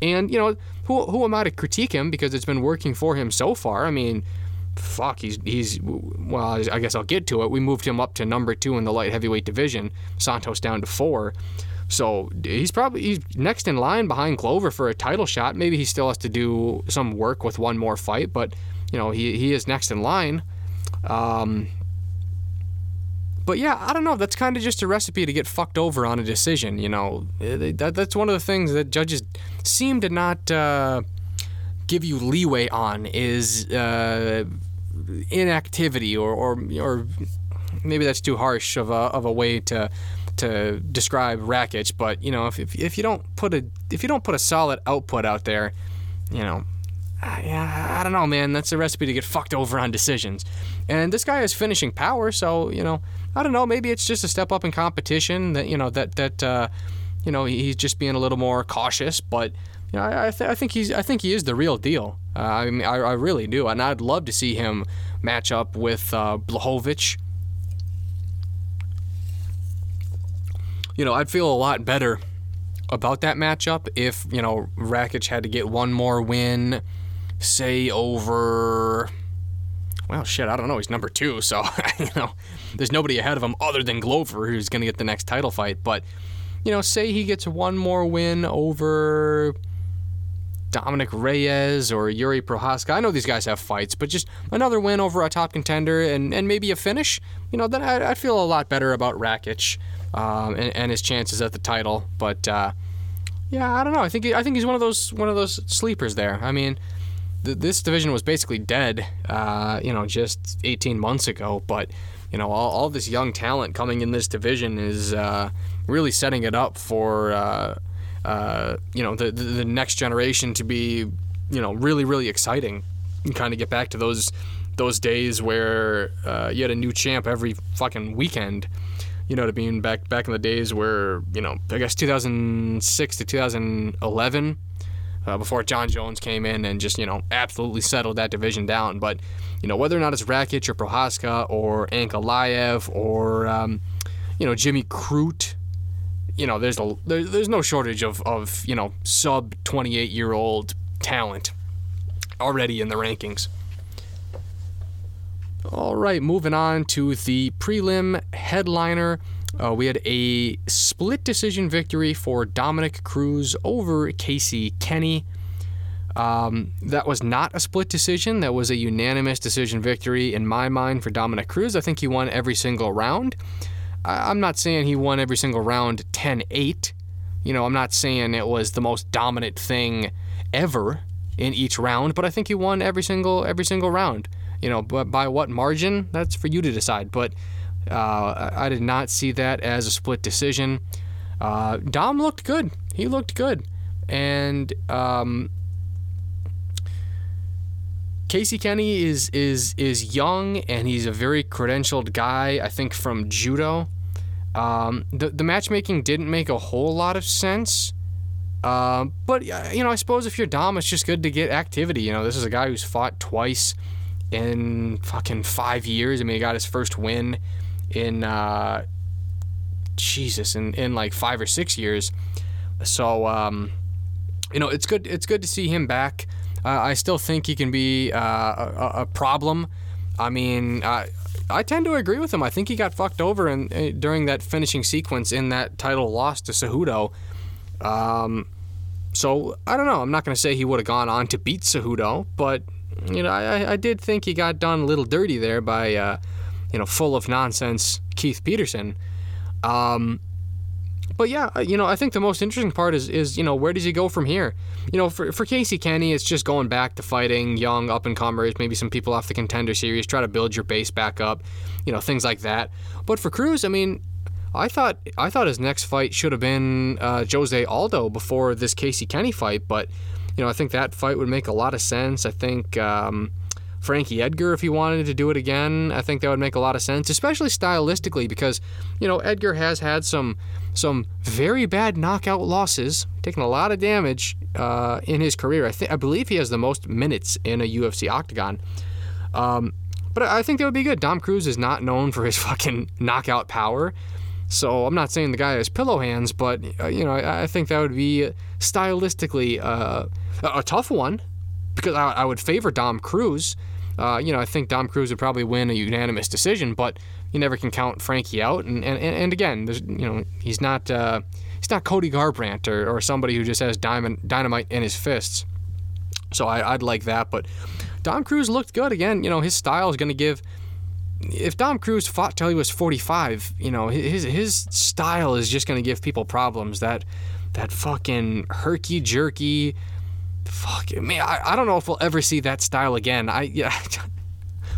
And, you know, who, who am I to critique him because it's been working for him so far? I mean, fuck, he's, he's, well, I guess I'll get to it. We moved him up to number two in the light heavyweight division, Santos down to four. So he's probably he's next in line behind Glover for a title shot. Maybe he still has to do some work with one more fight, but you know he, he is next in line. Um, but yeah, I don't know. That's kind of just a recipe to get fucked over on a decision. You know, eh, that, that's one of the things that judges seem to not uh, give you leeway on is uh, inactivity or, or or maybe that's too harsh of a of a way to to describe Rakic. But you know, if, if, if you don't put a if you don't put a solid output out there, you know, I, I don't know, man. That's a recipe to get fucked over on decisions. And this guy has finishing power, so you know, I don't know. Maybe it's just a step up in competition that you know that that uh, you know he's just being a little more cautious. But you know, I, I, th- I think he's I think he is the real deal. Uh, I mean, I, I really do, and I'd love to see him match up with uh, Blachowicz. You know, I'd feel a lot better about that matchup if you know Rakic had to get one more win say over well shit i don't know he's number two so you know there's nobody ahead of him other than glover who's going to get the next title fight. But you know say he gets one more win over dominic reyes or yuri prochazka i know these guys have fights but just another win over a top contender and, and maybe a finish you know then i'd, I'd feel a lot better about rakic um, and, and, his chances at the title. But uh, yeah i don't know. I think i think he's one of those one of those sleepers there. I mean th- this division was basically dead, uh, you know, just 18 months ago. But you know, all, all this young talent coming in this division is uh, really setting it up for uh, uh you know the, the, next generation to be you know really really exciting and kind of get back to those those days where uh, you had a new champ every fucking weekend. You know, to being back back in the days where you know I guess 2006 to 2011 uh, before Jon Jones came in and just you know absolutely settled that division down. But you know, whether or not it's Rakic or Prochazka or Ankalaev or, um, you know, Jimmy Crute, you know, there's a there, there's no shortage of, of you know sub 28 year old talent already in the rankings. All right, moving on to the prelim headliner. Uh, we had a split decision victory for Dominick Cruz over Casey Kenney. Um, that was not a split decision. That was a unanimous decision victory in my mind for Dominick Cruz. I think he won every single round. I- I'm not saying he won every single round 10 8. You know, I'm not saying it was the most dominant thing ever in each round, but I think he won every single every single round. You know, but by what margin? That's for you to decide. But uh, I did not see that as a split decision. Uh, Dom looked good. He looked good, and um, Casey Kenney is is is young and he's a very credentialed guy. I think from judo. Um, the the matchmaking didn't make a whole lot of sense. Uh, but you know, I suppose if you're Dom, it's just good to get activity. You know, this is a guy who's fought twice in fucking five years. I mean, he got his first win in uh, Jesus in, in like five or six years. So um, you know, it's good. It's good to see him back. Uh, I still think he can be uh, a, a, problem. I mean, I, I tend to agree with him. I think he got fucked over in, in during that finishing sequence in that title loss to Cejudo. Um, so I don't know. I'm not going to say he would have gone on to beat Cejudo, but you know, I, I did think he got done a little dirty there by, uh, you know, full of nonsense Keith Peterson. Um, but yeah, uh, you know, I think the most interesting part is is you know where does he go from here? You know, for for Casey Kenney, it's just going back to fighting young up and comers, maybe some people off the contender series, try to build your base back up, you know, things like that. But for Cruz, I mean, I thought I thought his next fight should have been uh, Jose Aldo before this Casey Kenney fight, but you know, I think that fight would make a lot of sense. I think. Um, Frankie Edgar if he wanted to do it again. I think that would make a lot of sense, especially stylistically, because you know Edgar has had some some very bad knockout losses, taking a lot of damage uh, in his career. I think I believe he has the most minutes in a UFC octagon. Um, but I think that would be good. Dom Cruz is not known for his fucking knockout power. So I'm not saying the guy has pillow hands, but uh, you know I, I, think that would be stylistically uh, a, a tough one because I, I would favor Dom Cruz. Uh, you know, I think Dom Cruz would probably win a unanimous decision, but you never can count Frankie out. And and, and again, there's you know he's not uh, he's not Cody Garbrandt or, or somebody who just has diamond dynamite in his fists. So I, would like that, but Dom Cruz looked good again. You know, his style is going to give. If Dom Cruz fought till he was 45, you know, his his style is just going to give people problems. That that fucking herky jerky fuck man I, I don't know if we'll ever see that style again i yeah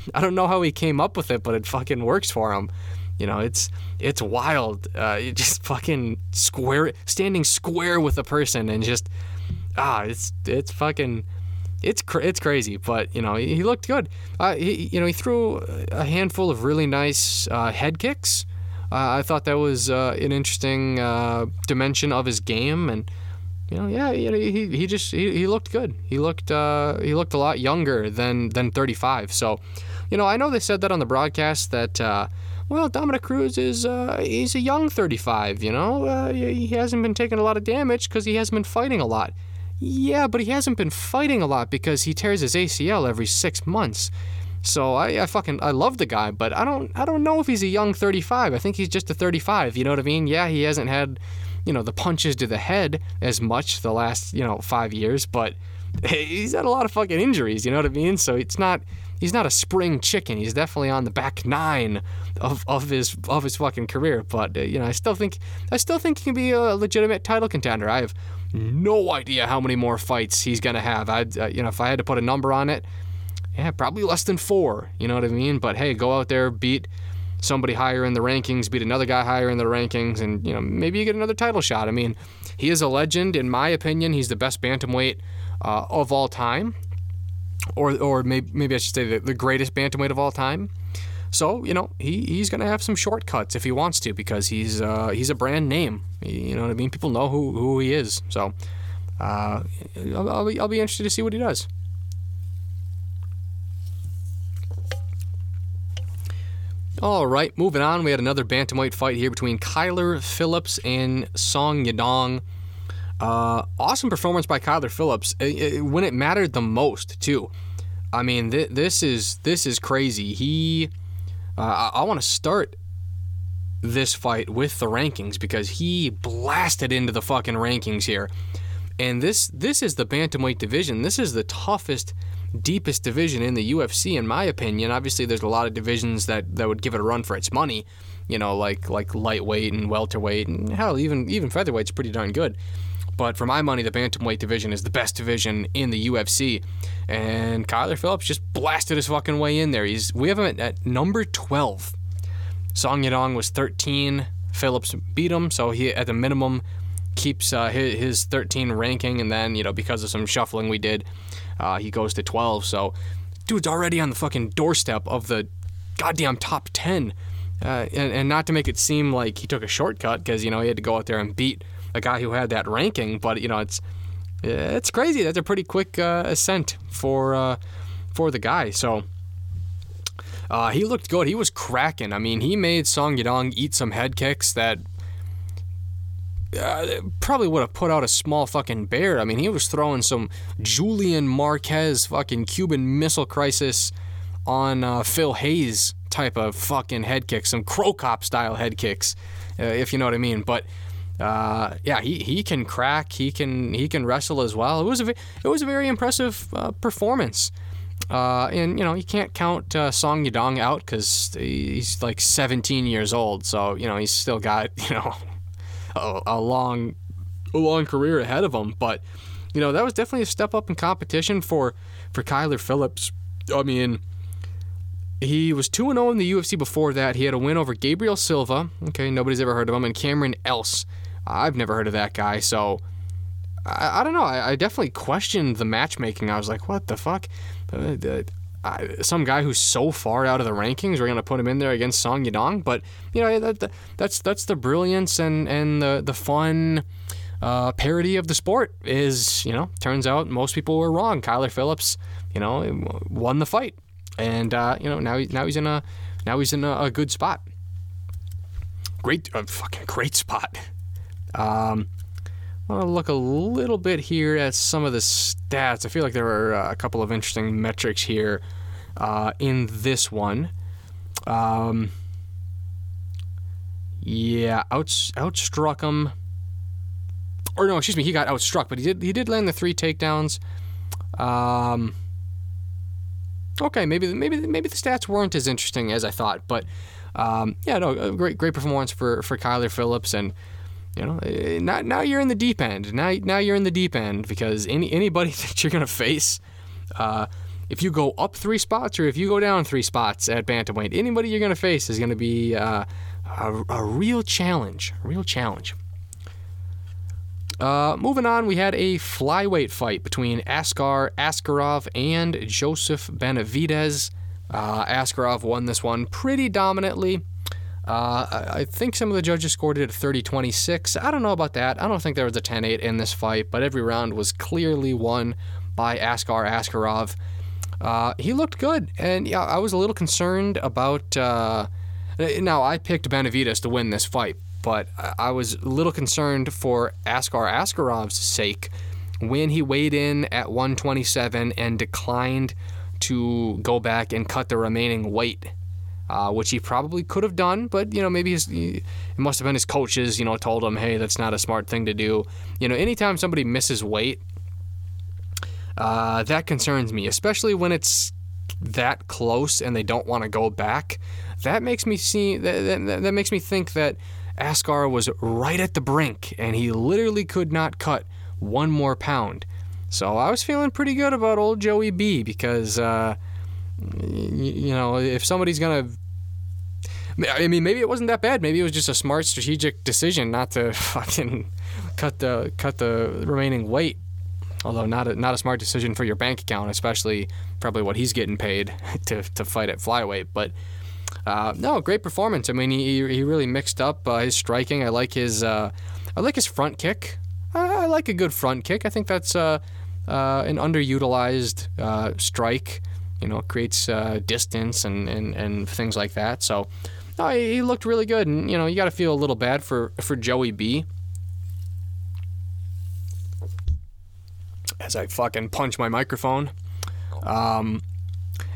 i don't know how he came up with it but it fucking works for him you know it's it's wild uh you just fucking square standing square with a person and just ah it's it's fucking it's it's crazy but you know he, he looked good uh, he, you know he threw a handful of really nice uh, head kicks uh, I thought that was uh, an interesting uh, dimension of his game and you know, yeah, you know, he, he just he, he looked good. He looked he looked a lot younger than than 35. So, you know, I know they said that on the broadcast that uh, well, Dominick Cruz is uh, he's a young 35. You know, uh, he hasn't been taking a lot of damage because he hasn't been fighting a lot. Yeah, but he hasn't been fighting a lot because he tears his ACL every six months. So I, I fucking I love the guy, but I don't I don't know if he's a young 35. I think he's just a 35. You know what I mean? Yeah, he hasn't had you know, the punches to the head as much the last, you know, five years, but he's had a lot of fucking injuries, you know what I mean? So it's not he's not a spring chicken. He's definitely on the back nine of, of his of his fucking career. But uh, you know, I still think I still think he can be a legitimate title contender. I have no idea how many more fights he's gonna have. I uh, you know, if I had to put a number on it, yeah, probably less than four. You know what I mean? But hey, go out there, beat somebody higher in the rankings, beat another guy higher in the rankings, and you know maybe you get another title shot. I mean, he is a legend in my opinion. He's the best bantamweight uh, of all time, or or maybe maybe I should say the, the greatest bantamweight of all time. So you know he, he's gonna have some shortcuts if he wants to because he's uh, he's a brand name. You know what I mean? People know who, who he is. So uh, I'll, I'll, be, I'll be interested to see what he does. All right, moving on. We had another bantamweight fight here between Kyler Phillips and Song Yadong. Uh, awesome performance by Kyler Phillips it, it, when it mattered the most too. I mean, th- this is this is crazy. He, uh, I, I want to start this fight with the rankings because he blasted into the fucking rankings here. And this this is the bantamweight division. This is the toughest, deepest division in the UFC, in my opinion. Obviously, there's a lot of divisions that, that would give it a run for its money. You know, like like lightweight and welterweight, and hell, even even featherweight's pretty darn good. But for my money, the bantamweight division is the best division in the UFC. And Kyler Phillips just blasted his fucking way in there. He's we have him at, at number 12 Song Yadong was 13. Phillips beat him, so he at the minimum keeps uh, his, his 13 ranking, and then you know because of some shuffling we did, uh, he goes to 12. So, dude's already on the fucking doorstep of the goddamn top 10. Uh, and, and not to make it seem like he took a shortcut because you know he had to go out there and beat a guy who had that ranking, but you know it's it's crazy. That's a pretty quick uh, ascent for uh, for the guy. So uh, he looked good. He was cracking. I mean, he made Song Yadong eat some head kicks that uh, probably would have put out a small fucking bear. I mean, he was throwing some Julian Marquez fucking Cuban Missile Crisis on uh, Phil Hawes type of fucking head kicks, some Cro Cop style head kicks, uh, if you know what I mean. But uh, yeah, he, he can crack. He can he can wrestle as well. It was a it was a very impressive uh, performance. Uh, and you know you can't count uh, Song Yadong out because he's like 17 years old, so you know he's still got you know a, a, long, a long career ahead of him. But you know that was definitely a step up in competition for for Kyler Phillips. I mean, he was 2 0 in the UFC before that. He had a win over Gabriel Silva. Okay, nobody's ever heard of him, and Cameron Else. I've never heard of that guy, so I, I don't know. I, I, definitely questioned the matchmaking. I was like, what the fuck? Uh, some guy who's so far out of the rankings, we're gonna put him in there against Song Yadong. But you know that, that that's that's the brilliance and and the the fun uh, parody of the sport. Is you know turns out most people were wrong. Kyler Phillips, you know, won the fight, and uh, you know now now he's in a now he's in a, a good spot. Great, uh, fucking great spot. Um, I want to look a little bit here at some of the stats. I feel like there are uh, a couple of interesting metrics here uh, in this one. Um, yeah, out, outstruck him. Or no, excuse me, he got outstruck, but he did he did land the three takedowns. Um, okay, maybe maybe maybe the stats weren't as interesting as I thought, but um, yeah, no, great great performance for for Kyler Phillips and you know, eh, now, now you're in the deep end. Now, now you're in the deep end because any anybody that you're gonna face, uh, if you go up three spots or if you go down three spots at bantamweight, anybody you're gonna face is gonna be uh, a, a, real challenge. A real challenge. Uh, moving on, we had a flyweight fight between Askar Askarov and Joseph Benavidez. Uh, Askarov won this one pretty dominantly. Uh, I think some of the judges scored it at 30 26. I don't know about that. I don't think there was a 10 8 in this fight, but every round was clearly won by Askar Askarov. Uh, he looked good, and yeah, I was a little concerned about. Uh, now, I picked Benavidez to win this fight, but I was a little concerned for Askar Askarov's sake when he weighed in at 127 and declined to go back and cut the remaining weight uh, which he probably could have done, but you know maybe his, it must have been his coaches, you know, told him, hey, that's not a smart thing to do. You know, anytime somebody misses weight, uh, that concerns me, especially when it's that close and they don't want to go back. That makes me see that, that, that makes me think that Askar was right at the brink and he literally could not cut one more pound. So I was feeling pretty good about old Joey B because. Uh, you know, if somebody's gonna I mean, maybe it wasn't that bad. Maybe it was just a smart strategic decision not to fucking cut the cut the remaining weight. Although not a, not a smart decision for your bank account, especially probably what he's getting paid to, to fight at flyweight. But uh, no, great performance. I mean, he, he really mixed up uh, his striking. I like his uh, I like his front kick. I, I, like a good front kick. I think that's uh, uh, an underutilized uh, strike You know, creates uh, distance and, and, and things like that. So, no, he, looked really good. And, you know, you got to feel a little bad for, for Joey B. As I fucking punch my microphone. Um,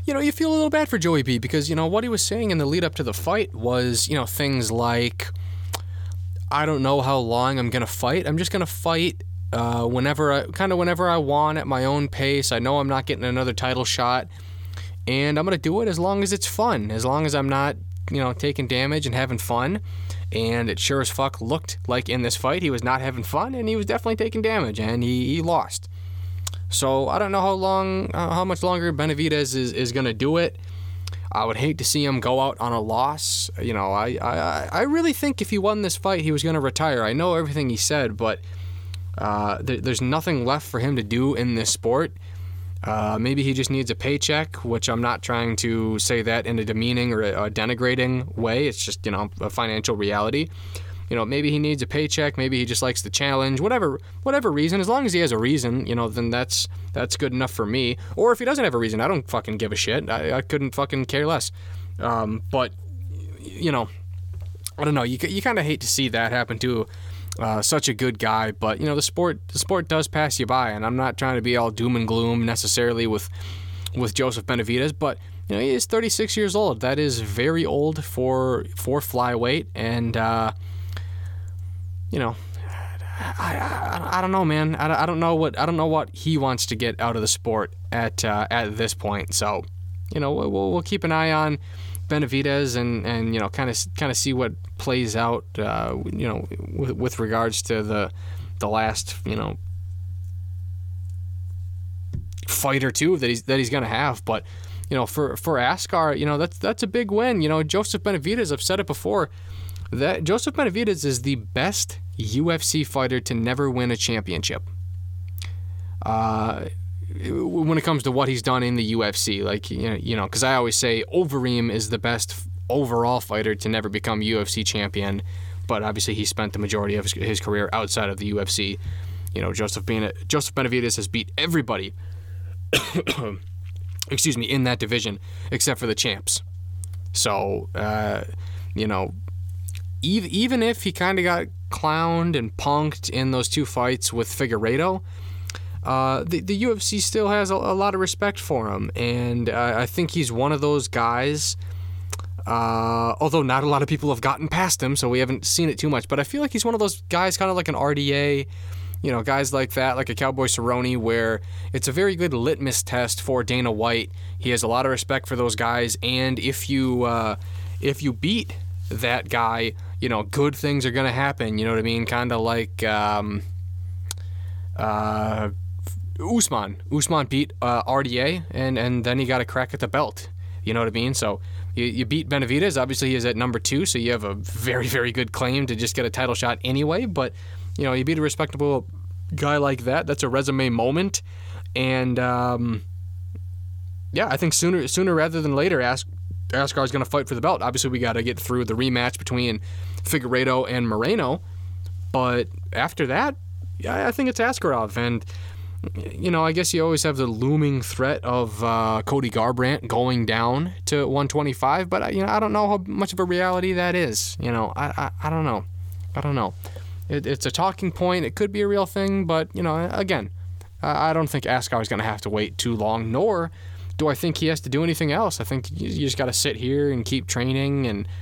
you know, you feel a little bad for Joey B because, you know, what he was saying in the lead up to the fight was, you know, things like, I don't know how long I'm to fight. I'm just to fight uh, whenever I, kind of whenever I want at my own pace. I know I'm not getting another title shot. And I'm going to do it as long as it's fun, as long as I'm not, you know, taking damage and having fun. And it sure as fuck looked like in this fight he was not having fun and he was definitely taking damage and he, he lost. So I don't know how long, uh, how much longer Benavidez is, is going to do it. I would hate to see him go out on a loss. You know, I, I, I really think if he won this fight, he was going to retire. I know everything he said, but uh, there, there's nothing left for him to do in this sport. Uh, maybe he just needs a paycheck, which I'm not trying to say that in a demeaning or a, a denigrating way. It's just, you know, a financial reality you know, maybe he needs a paycheck, maybe he just likes the challenge, whatever whatever reason, as long as he has a reason, you know, then that's that's good enough for me. Or if he doesn't have a reason, I don't fucking give a shit. I, I couldn't fucking care less. Um, but you know, I don't know. You you kind of hate to see that happen to uh, such a good guy, but you know the sport the sport does pass you by, and I'm not trying to be all doom and gloom necessarily with with Joseph Benavidez, but you know he is 36 years old. That is very old for for flyweight, and uh, you know, I, I, I don't know, man. I, I don't know what I don't know what he wants to get out of the sport at uh, at this point. So, you know, we'll, we'll keep an eye on Benavidez and and you know kind of kind of see what plays out. Uh, you know, with, with regards to the the last you know fight or two that he's that he's gonna have, but. You know, for for Askar, you know that's that's a big win. You know, Joseph Benavidez, I've said it before that Joseph Benavidez is the best UFC fighter to never win a championship. Uh, when it comes to what he's done in the UFC, like you know, because I always say Overeem is the best overall fighter to never become UFC champion, but obviously he spent the majority of his, career outside of the UFC. You know, Joseph being Joseph Benavidez has beat everybody. excuse me, in that division except for the champs. So, uh, you know, even even if he kind of got clowned and punked in those two fights with Figueiredo, uh, the, the UFC still has a, a, lot of respect for him. And uh, I think he's one of those guys, uh, although not a lot of people have gotten past him, so we haven't seen it too much. But I feel like he's one of those guys, kind of like an RDA, you know, guys like that, like a Cowboy Cerrone, where it's a very good litmus test for Dana White. He has a lot of respect for those guys, and if you uh, if you beat that guy you know, good things are going to happen. You know what I mean? Kind of like um, uh, Usman. Usman beat uh, RDA, and, and then he got a crack at the belt. You know what I mean? So you, you beat Benavidez. Obviously, he is at number two, so you have a very, very good claim to just get a title shot anyway. But, you know, you beat a respectable guy like that. That's a resume moment. And, um, yeah, I think sooner sooner rather than later, ask Askar is going to fight for the belt. Obviously, we got to get through the rematch between Figueiredo and Moreno. But after that, yeah, I think it's Askarov. And, you know, I guess you always have the looming threat of uh, Cody Garbrandt going down to 125. But, you know, I don't know how much of a reality that is. You know, I, I, I don't know. I don't know. It, it's a talking point. It could be a real thing. But, you know, again, I don't think Askar is going to have to wait too long, nor do I think he has to do anything else. I think you, you just got to sit here and keep training and –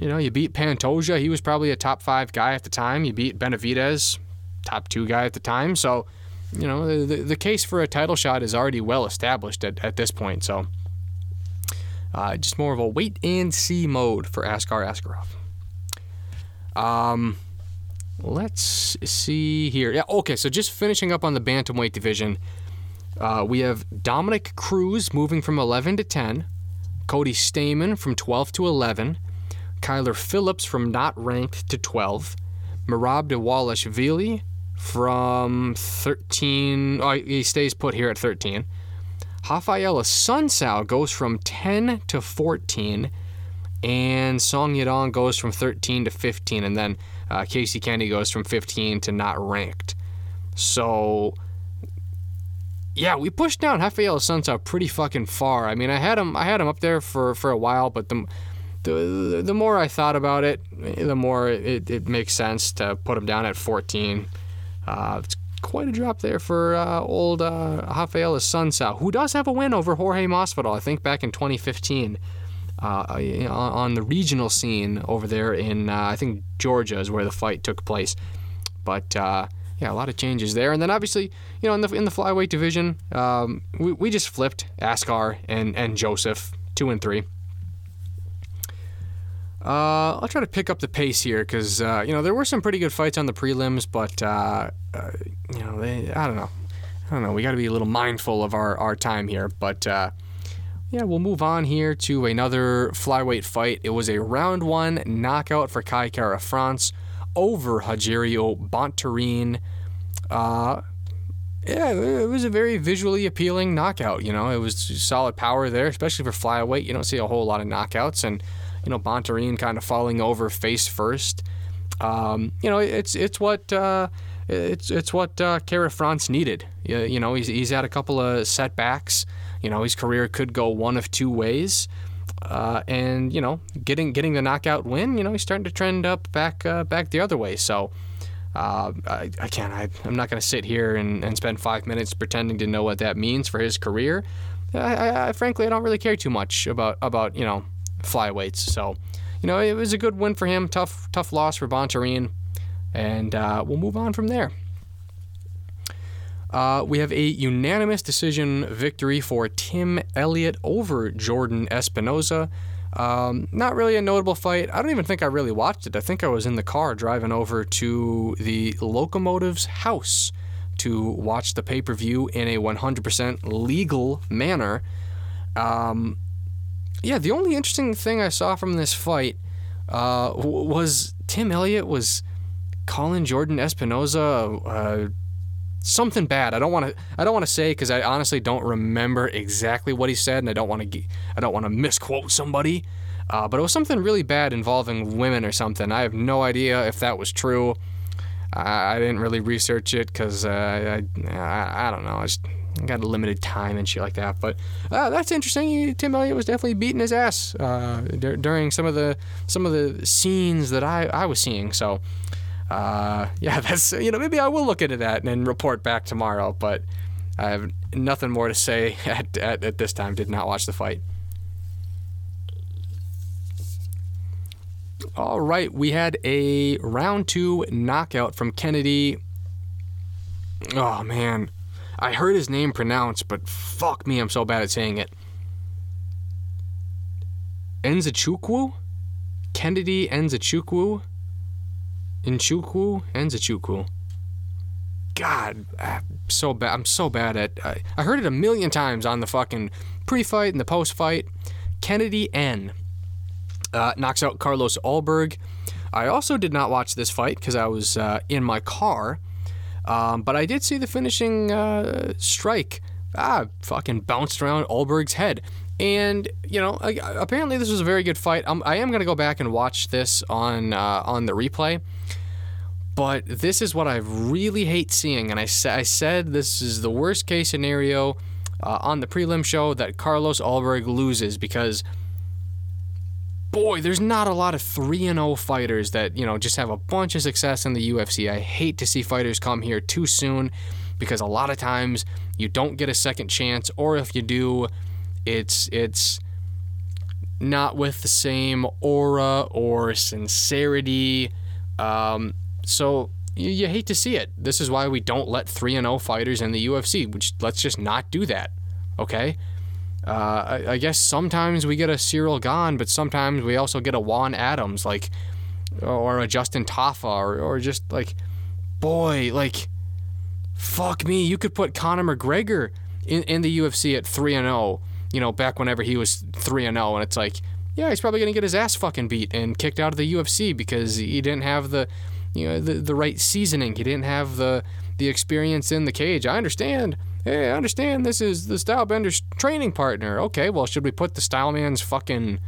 you know, you beat Pantoja. He was probably a top five guy at the time. You beat Benavidez, top two guy at the time. So, you know, the, the case for a title shot is already well established at, at this point. So, uh, just more of a wait and see mode for Askar Askarov. Um, let's see here. Yeah, okay. So just finishing up on the bantamweight division, uh, we have Dominick Cruz moving from 11 to 10, Cody Stamann from 12 to 11, Kyler Phillips from not ranked to 12. Merab Dvalishvili from 13. Oh, he stays put here at 13. Raphael Assunção goes from 10 to 14. And Song Yadong goes from 13 to 15. And then uh, Casey Kenney goes from 15 to not ranked. So yeah, we pushed down Raphael Assunção pretty fucking far. I mean, I had him I had him up there for for a while, but the the, the more I thought about it, the more it, it makes sense to put him down at 14. Uh, it's quite a drop there for uh, old uh, Raphael Assunção, who does have a win over Jorge Masvidal, I think back in 2015. Uh, on the regional scene over there in, uh, I think, Georgia is where the fight took place. But uh, yeah, a lot of changes there. And then obviously, you know, in the in the flyweight division, um, we, we just flipped Askar and and Joseph two and three. Uh, I'll try to pick up the pace here because uh, you know there were some pretty good fights on the prelims, but uh, uh you know they, I don't know, I don't know. We got to be a little mindful of our, our time here, but uh, yeah, we'll move on here to another flyweight fight. It was a round one knockout for Kai Kara France over Rogerio Bontorin. Uh, yeah, it was a very visually appealing knockout. You know, it was solid power there, especially for flyweight. You don't see a whole lot of knockouts, and you know, Bontorin kind of falling over face first. Um, you know, it's it's what uh, it's it's what uh, Kara France needed. You, you know, he's he's had a couple of setbacks. You know, his career could go one of two ways. Uh, and you know, getting getting the knockout win, you know, he's starting to trend up back uh, back the other way. So uh, I, I can't. I, am not going to sit here and, and spend five minutes pretending to know what that means for his career. I, I, I, frankly, I don't really care too much about about you know flyweights. So, you know, it was a good win for him. Tough tough loss for Bontorin, and uh, we'll move on from there. Uh, we have a unanimous decision victory for Tim Elliott over Jordan Espinoza. Um, not really a notable fight. I don't even think I really watched it. I think I was in the car driving over to the Locomotive's house to watch the pay per view in a 100% legal manner. Um, yeah, the only interesting thing I saw from this fight uh, was Tim Elliott was calling Jordan Espinoza uh, something bad. I don't want to. I don't want to say because I honestly don't remember exactly what he said, and I don't want to. I don't want to misquote somebody. Uh, but it was something really bad involving women or something. I have no idea if that was true. I, I didn't really research it because uh, I, I, I don't know. I just got a limited time and shit like that. But uh, that's interesting. Tim Elliott was definitely beating his ass uh, d- during some of the some of the scenes that I, I was seeing. So uh, yeah, that's you know maybe I will look into that and report back tomorrow. But I have nothing more to say at, at, at this time. Did not watch the fight. All right, we had a round two knockout from Kennedy. Oh man, I heard his name pronounced, but fuck me, I'm so bad at saying it. Nzechukwu? Kennedy Nzechukwu? Nchukwu, Nzechukwu. God, I'm so bad. I'm so bad at. I, I heard it a million times on the fucking pre-fight and the post-fight. Kennedy N uh, knocks out Carlos Ulberg. I also did not watch this fight because I was uh, in my car, um, but I did see the finishing uh, strike. Ah, fucking bounced around Ulberg's head. And you know, apparently this was a very good fight. Um, I am gonna go back and watch this on uh, on the replay. But this is what I really hate seeing, and I, sa- I said this is the worst case scenario uh, on the prelim show that Carlos Ulberg loses because boy, there's not a lot of 3 and 0 fighters that, you know, just have a bunch of success in the UFC. I hate to see fighters come here too soon because a lot of times you don't get a second chance or if you do, it's it's not with the same aura or sincerity. Um, so you, you, hate to see it. This is why we don't let 3 and 0 fighters in the UFC, which let's just not do that. Okay? Uh, I, I, guess sometimes we get a Cyril Gane, but sometimes we also get a Juan Adams, like, or a Justin Tafa, or, or just like, boy, like, fuck me. You could put Conor McGregor in, in the UFC at 3 and 0 you know, back whenever he was 3 and 0 and it's like, yeah, he's probably to get his ass fucking beat and kicked out of the UFC because he didn't have the you know the, the right seasoning. He didn't have the the experience in the cage. I understand. Hey, I understand this is the Stylebender's training partner. Okay, well, should we put the Styleman's fucking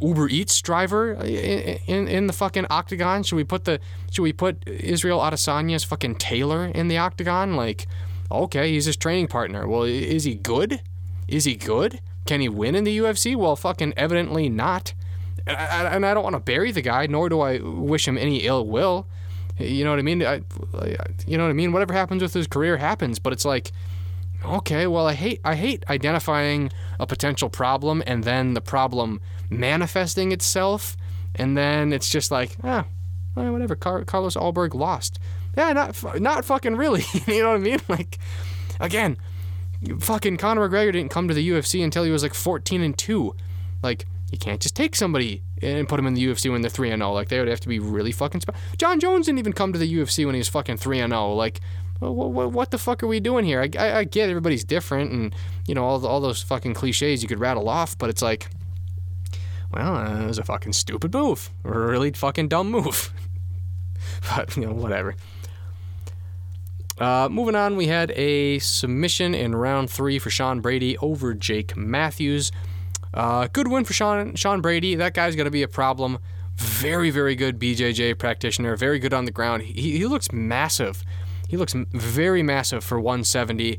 Uber Eats driver in, in, in the fucking octagon? Should we put the should we put Israel Adesanya's fucking tailor in the octagon? Like, Okay, he's his training partner. Well, is he good? Is he good? Can he win in the UFC? Well, fucking evidently not. And I, and I don't want to bury the guy, nor do I wish him any ill will. You know what I mean? I, you know what I mean? Whatever happens with his career happens, but it's like, okay, well, I hate I hate identifying a potential problem and then the problem manifesting itself, and then it's just like, ah, whatever. Car- Carlos Ulberg lost. Yeah, not not fucking really. you know what I mean? Like, again, fucking Conor McGregor didn't come to the UFC until he was like 14 and two. Like, you can't just take somebody and put them in the UFC when they're 3 and 0. Like, they would have to be really fucking. Sp- Jon Jones didn't even come to the UFC when he was fucking 3 and 0. Like, what, what the fuck are we doing here? I, I, I get everybody's different and, you know, all, all those fucking cliches you could rattle off, but it's like, well, uh, it was a fucking stupid move. Really fucking dumb move. but, you know, whatever. Uh, moving on, we had a submission in round three for Sean Brady over Jake Matthews. Uh, good win for Sean Sean Brady. That guy's going to be a problem. Very, very good BJJ practitioner. Very good on the ground. He, he looks massive. He looks very massive for 170.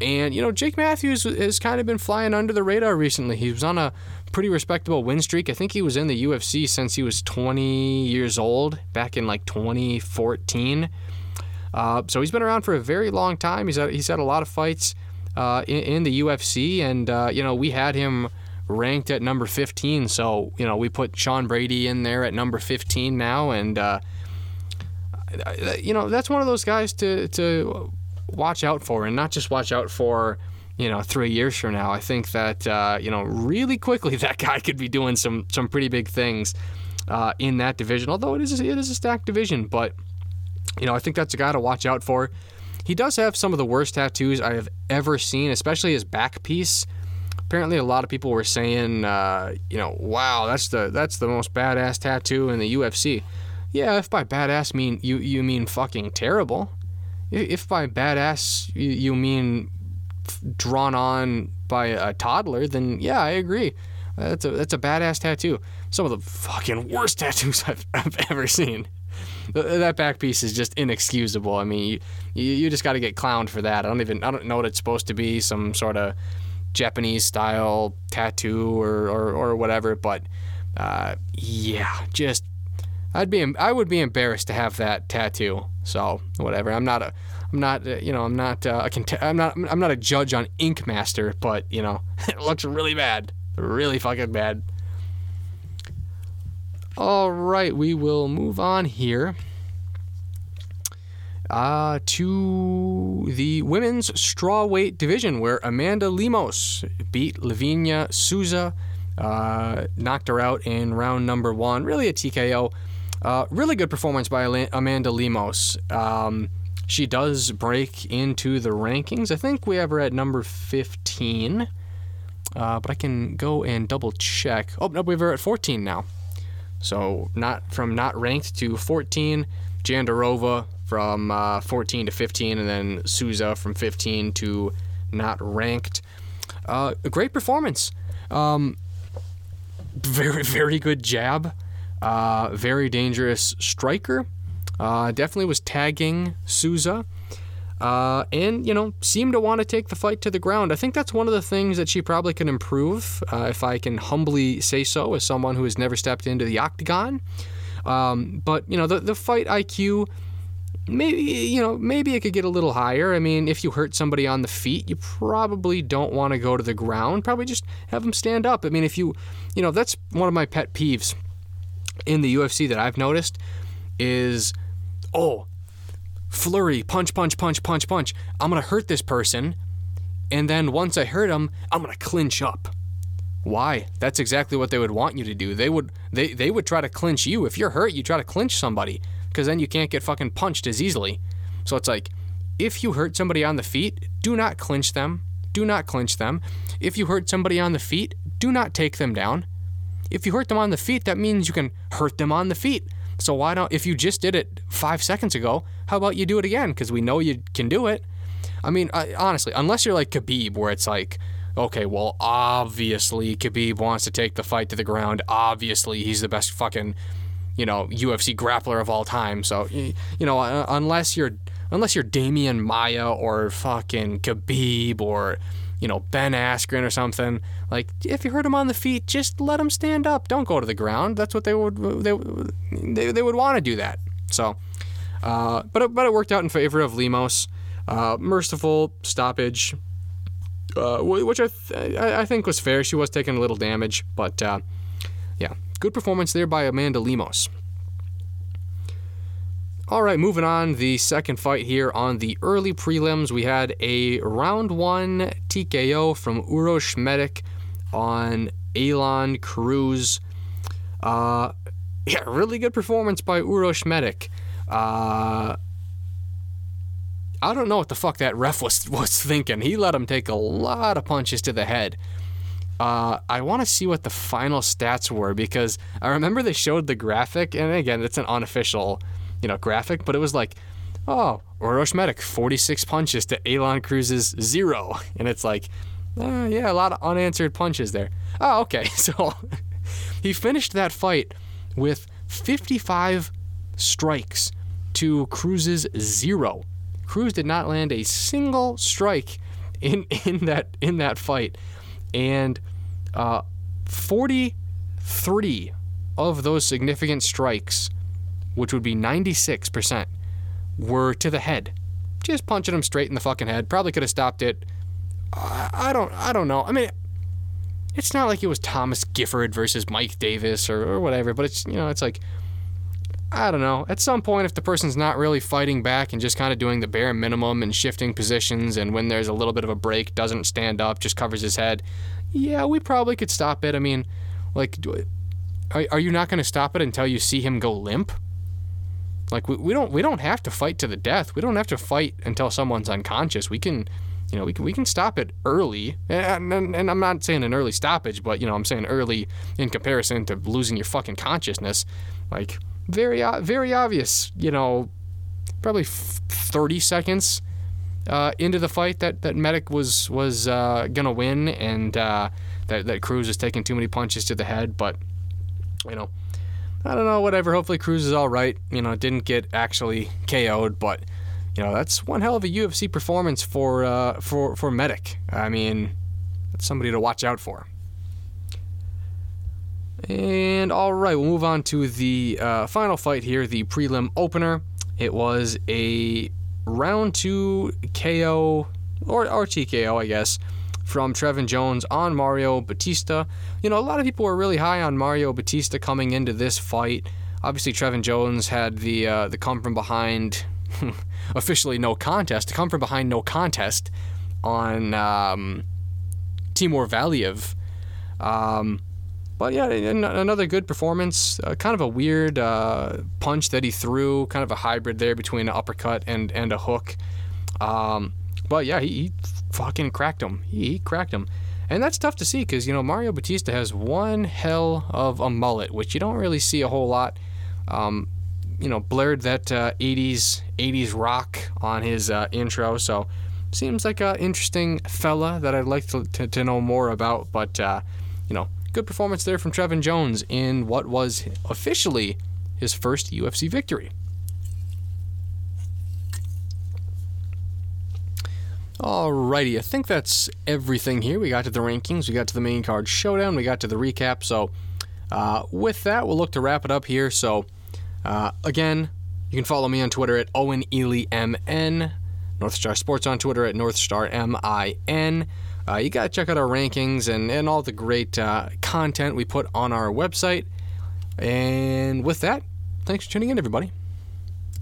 And, you know, Jake Matthews has kind of been flying under the radar recently. He was on a pretty respectable win streak. I think he was in the UFC since he was 20 years old, back in like 2014. Uh, so he's been around for a very long time. He's had, he's had a lot of fights uh, in, in, the UFC, and uh, you know we had him ranked at number 15. So you know we put Sean Brady in there at number 15 now, and uh, you know that's one of those guys to to watch out for, and not just watch out for. You know, three years from now, I think that uh, you know really quickly that guy could be doing some some pretty big things uh, in that division. Although it is it is a stacked division, but you know, I think that's a guy to watch out for. He does have some of the worst tattoos I have ever seen, especially his back piece. Apparently, a lot of people were saying, uh, you know, wow, that's the that's the most badass tattoo in the UFC. Yeah, if by badass mean you you mean fucking terrible. If by badass you, you mean drawn on by a toddler, then yeah, I agree. That's a that's a badass tattoo. Some of the fucking worst tattoos I've, I've ever seen that back piece is just inexcusable. I mean, you, you just got to get clowned for that. I don't even I don't know what it's supposed to be. Some sort of Japanese style tattoo or or, or whatever. But uh, yeah, just I'd be I would be embarrassed to have that tattoo. So whatever. I'm not a I'm not uh, you know I'm not uh, a cont- I'm not I'm not a judge on Ink Master, but you know it looks really bad, really fucking bad. All right, we will move on here uh, to the women's strawweight division, where Amanda Lemos beat Livinha Souza, uh, knocked her out in round number one. Really a TKO. Uh, really good performance by Amanda Lemos. Um, she does break into the rankings. I think we have her at number 15. Uh, but I can go and double check. Oh, no, we have her at 14 now. So not from not ranked to 14, Jandiroba from uh, 14 to 15, and then Souza from 15 to not ranked. Uh, a great performance. Um, very very good jab. Uh, very dangerous striker. Uh, definitely was tagging Souza uh, and you know seemed to want to take the fight to the ground. I think that's one of the things that she probably can improve, uh, if I can humbly say so, as someone who has never stepped into the octagon. Um, but you know the the fight IQ. Maybe you know maybe it could get a little higher. I mean, if you hurt somebody on the feet, you probably don't want to go to the ground. Probably just have them stand up. I mean, if you, you know, that's one of my pet peeves in the UFC that I've noticed is, oh, flurry, punch, punch, punch, punch, punch. I'm to hurt this person. And then once I hurt them, I'm to clinch up. Why? That's exactly what they would want you to do. They would they, they would try to clinch you. If you're hurt, you try to clinch somebody because then you can't get fucking punched as easily. So it's like if you hurt somebody on the feet, do not clinch them. Do not clinch them. If you hurt somebody on the feet, do not take them down. If you hurt them on the feet, that means you can hurt them on the feet. So why don't, if you just did it five seconds ago, how about you do it again? Because we know you can do it. I mean, I, honestly, unless you're like Khabib, where it's like, okay, well, obviously Khabib wants to take the fight to the ground. Obviously, he's the best fucking, you know, UFC grappler of all time. So, you know, unless you're unless you're Demian Maia or fucking Khabib or you know Ben Askren or something. Like if you hurt him on the feet, just let him stand up. Don't go to the ground. That's what they would they they, they would want to do that. So, uh, but it, but it worked out in favor of Lemos. Uh, merciful stoppage, uh, which I, th- I think was fair. She was taking a little damage, but uh, yeah, good performance there by Amanda Lemos. All right, moving on. The second fight here on the early prelims, we had a round one TKO from Uros Medic on Aalon Cruz. Uh, yeah, really good performance by Uros Medic. Uh, I don't know what the fuck that ref was was thinking. He let him take a lot of punches to the head. Uh, I want to see what the final stats were because I remember they showed the graphic, and again, it's an unofficial you know, graphic, but it was like, oh, Uros Medic, 46 punches to Aalon Cruz's zero. And it's like, uh, yeah, a lot of unanswered punches there. Oh, okay. So he finished that fight with 55 strikes to Cruz's zero. Cruz did not land a single strike in, in that in that fight, and uh, 43 of those significant strikes which would be 96%, were to the head. Just punching him straight in the fucking head. Probably could have stopped it. I don't I don't know. I mean, it's not like it was Thomas Gifford versus Mike Davis or, or whatever, but it's you know, it's like I don't know. At some point, if the person's not really fighting back and just kind of doing the bare minimum and shifting positions, and when there's a little bit of a break, doesn't stand up, just covers his head, yeah, we probably could stop it. I mean, like, are, are you not going to stop it until you see him go limp? Like we, we don't we don't have to fight to the death. We don't have to fight until someone's unconscious. We can, you know, we can we can stop it early. And, and, and I'm not saying an early stoppage, but you know, I'm saying early in comparison to losing your fucking consciousness. Like very very obvious. You know, probably 30 seconds uh, into the fight that that Medic was was uh, gonna win, and uh, that that Cruz was taking too many punches to the head. But you know, I don't know, whatever. Hopefully Cruz is all right. You know, didn't get actually KO'd, but you know that's one hell of a UFC performance for uh, for for Medic. I mean, that's somebody to watch out for. And all right, we'll move on to the uh, final fight here, the prelim opener. It was a round two KO or, TKO, I guess, from Trevin Jones on Mario Bautista. You know, a lot of people were really high on Mario Bautista coming into this fight. Obviously, Trevin Jones had the uh, the come from behind, officially no contest, come from behind no contest on um, Timur Valiev. Um, but yeah, another good performance. Uh, kind of a weird uh, punch that he threw, kind of a hybrid there between an uppercut and, and a hook. Um, but yeah, he, he fucking cracked him. He, he cracked him. And that's tough to see because, you know, Mario Bautista has one hell of a mullet, which you don't really see a whole lot. Um, you know, blurred that uh, 80s 80s rock on his uh, intro, so seems like an interesting fella that I'd like to, to, to know more about. But, uh, you know, good performance there from Trevin Jones in what was officially his first UFC victory. Alrighty, I think that's everything here. We got to the rankings, we got to the main card showdown, we got to the recap. So, uh, with that, we'll look to wrap it up here. So, uh, again, you can follow me on Twitter at Owen Ely MN, North Star Sports on Twitter at North Star MIN. Uh, you got to check out our rankings and, and all the great uh, content we put on our website. And with that, thanks for tuning in, everybody.